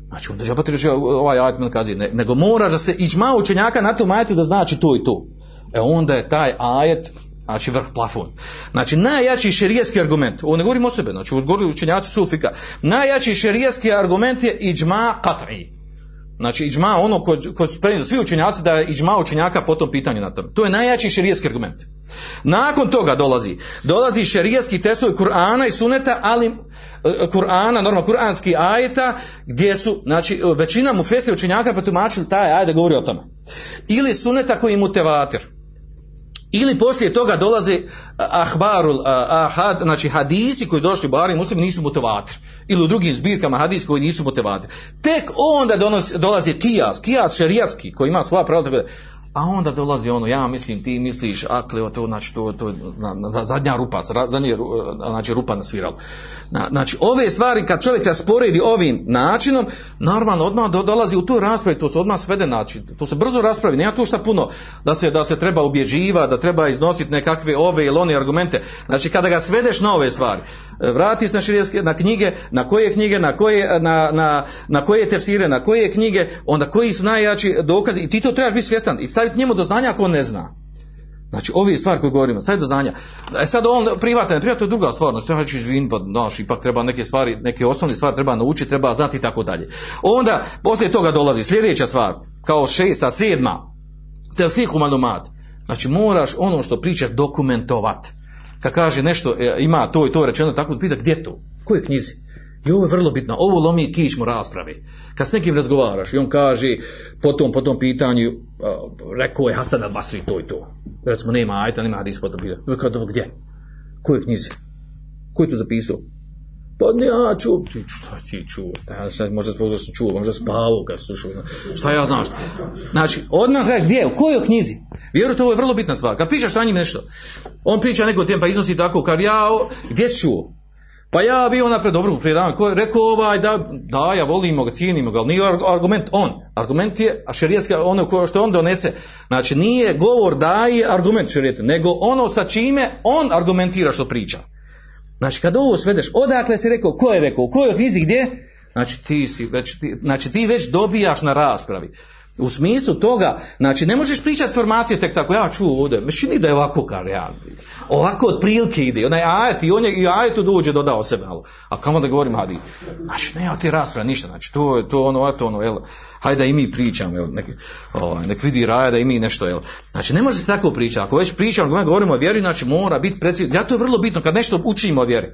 Znači, onda žabati reći ovaj ajet mi kazi, ne, nego mora da se iđma učenjaka na tom ajetu da znači to i to. E onda je taj ajet znači vrh plafon. Znači najjači šerijski argument, ovo ne govorimo o sebe, znači govorili učenjaci sulfika, najjači šerijski argument je iđma qat'i. Znači iđma ono kod, kod svi učenjaci da je iđma učenjaka po tom pitanju na tom. To je najjači šerijski argument. Nakon toga dolazi, dolazi šerijski testovi Kur'ana i Suneta, ali e, Kur'ana, normalno Kur'anski ajeta, gdje su, znači, većina mu fesi učenjaka potumačili taj ajet govori o tome. Ili Suneta koji mu tevatir. Ili poslije toga dolaze ahbarul ahad, znači hadisi koji došli u Buhari muslim nisu mutevatir. Ili u drugim zbirkama hadisi koji nisu mutevatir. Tek onda donosi, dolazi kijas, kijas šerijatski koji ima svoja pravila A onda dolazi ono, ja mislim, ti misliš, akle, to, znači, to, to, na, na, zadnja rupa, zadnja, znači, rupa nasvirala. Na, znači, ove stvari, kad čovjek rasporedi ovim načinom, normalno, odmah do, dolazi u tu raspravu, to se odmah svede, znači, to se brzo raspravi, nema tu šta puno, da se, da se treba ubježiva, da treba iznositi nekakve ove ili one argumente. Znači, kada ga svedeš na ove stvari, vrati se na širijeske, na knjige, na koje knjige, na koje, na, na, na koje tefsire, na koje knjige, onda koji su najjači dokazi, i ti to trebaš biti svjestan, i staviti njemu do znanja ako on ne zna. Znači, ovi stvari koje govorimo, staviti do znanja. E sad on privatan, ne privatan je druga stvar, znači treba izvin, pa znaš, ipak treba neke stvari, neke osnovne stvari treba naučiti, treba znati i tako dalje. Onda, poslije toga dolazi sljedeća stvar, kao šesta, sedma, svih humanumat. Znači, moraš ono što pričaš dokumentovat. Kad kaže nešto, e, ima to i to rečeno, tako pita gdje to, koje knjizi. I ovo je vrlo bitno, ovo lomi kičmu rasprave. Kad s nekim razgovaraš i on kaže po tom, po tom pitanju, rekao je Hasan al-Basri to i to. Recimo nema ajta, nema hadis po tom pitanju. Kad, gdje? Koje knjizi? Ko je to zapisao? Pa ne, ja čuo, ti, šta ti čuo, ja, šta, možda možda sam čuo, možda spavao kad slušao, šta ja znam. Znači, odmah gledaj, gdje, u kojoj knjizi? Vjerujte, ovo je vrlo bitna stvar. Kad pričaš sa njim nešto, on priča neko tem, pa iznosi tako, kad ja, gdje si čuo? Pa ja bio napred dobro predavanje, ko je rekao ovaj da, da ja volimo ga, cijenimo ga, ali nije argument on. Argument je, a šerijetska, ono što on donese, znači nije govor daje argument šerijeta, nego ono sa čime on argumentira što priča. Znači kad ovo svedeš, odakle si rekao, ko je rekao, u kojoj knjizi, gdje? Znači ti, si već, ti, znači ti već dobijaš na raspravi. U smislu toga, znači ne možeš pričati formacije tek tako, ja čuo ovdje, mi da je ovako kar ja, ovako od prilike ide, onaj ajet i on je i ajetu dođe dodao sebe, ali, a kamo da govorim hadi, znači nema ti rasprava ništa, znači to je to ono, to ono, jel, hajde da i mi pričamo, jel, nek, ovaj, nek vidi raja da i mi nešto, jel, znači ne može se tako pričati, ako već pričamo, govorimo o vjeri, znači mora biti precizno, zato je vrlo bitno kad nešto učimo o vjeri,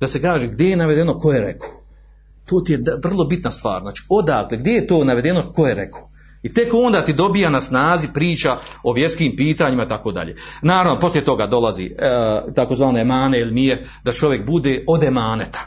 da se kaže gdje je navedeno ko je rekao, to ti je vrlo bitna stvar, znači odakle, gdje je to navedeno ko je rekao, i tek onda ti dobija na snazi priča o vjerskim pitanjima tako dalje. Naravno, poslije toga dolazi e, takozvane emane ili nije da čovjek bude od emaneta.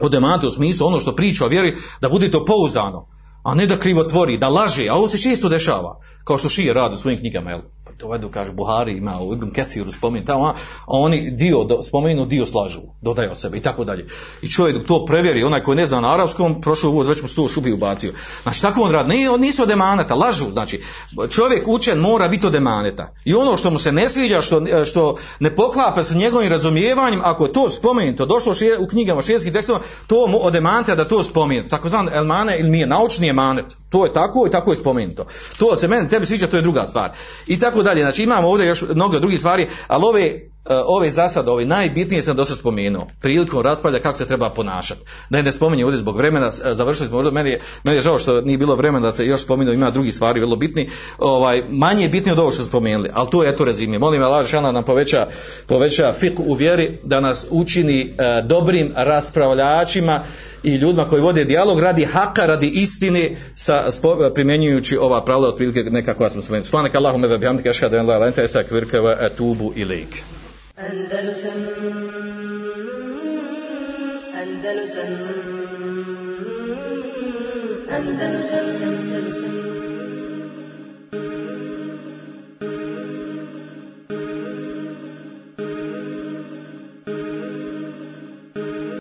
Od emaneta u smislu ono što priča o vjeri da bude to pouzdano, a ne da krivo tvori, da laže, a ovo se često dešava, kao što šije radi u svojim knjigama, jel? To vedu, kaže, Buhari ima u Ibn Kethiru spominje tamo, a oni dio, spomenu dio slažu, dodaju od sebe i tako dalje. I čovjek to prevjeri, onaj koji ne zna na arapskom, prošao uvod, već mu sto šubi ubacio. Znači, tako on radi, ne, nisu od emaneta, lažu, znači, čovjek učen mora biti od emaneta. I ono što mu se ne sviđa, što, što ne poklapa sa njegovim razumijevanjem, ako je to spomenuto, došlo šije, u knjigama šijenskih tekstova, to od emaneta da to spomenu. Tako zvan elmane ili nije, naučni emanet. To je tako i tako je spomenuto. To se meni tebi sviđa, to je druga stvar. I tako dalje. Znači imamo ovdje još mnogo drugih stvari, ali ove, e, ove zasade, ove najbitnije sam dosta spomenuo. Prilikom raspravlja kako se treba ponašati. Da ne spominje ovdje zbog vremena, e, završili smo, meni je, meni je žao što nije bilo vremena da se još spomenuo, ima drugih stvari vrlo bitni. Ovaj, manje je bitnije od ovo što smo spomenuli, ali to je eto rezime. Molim Allah šana nam poveća, poveća fik u vjeri da nas učini e, dobrim raspravljačima i ljudima koji vode dijalog radi haka, radi istine sa primjenjujući ova pravila otprilike neka koja smo spomenuli. Subhanak Allahumma wa bihamdika ashhadu an la ilaha illa anta astaghfiruka wa atubu ilaik. Andalusam Andalusam Andalusam Andalusam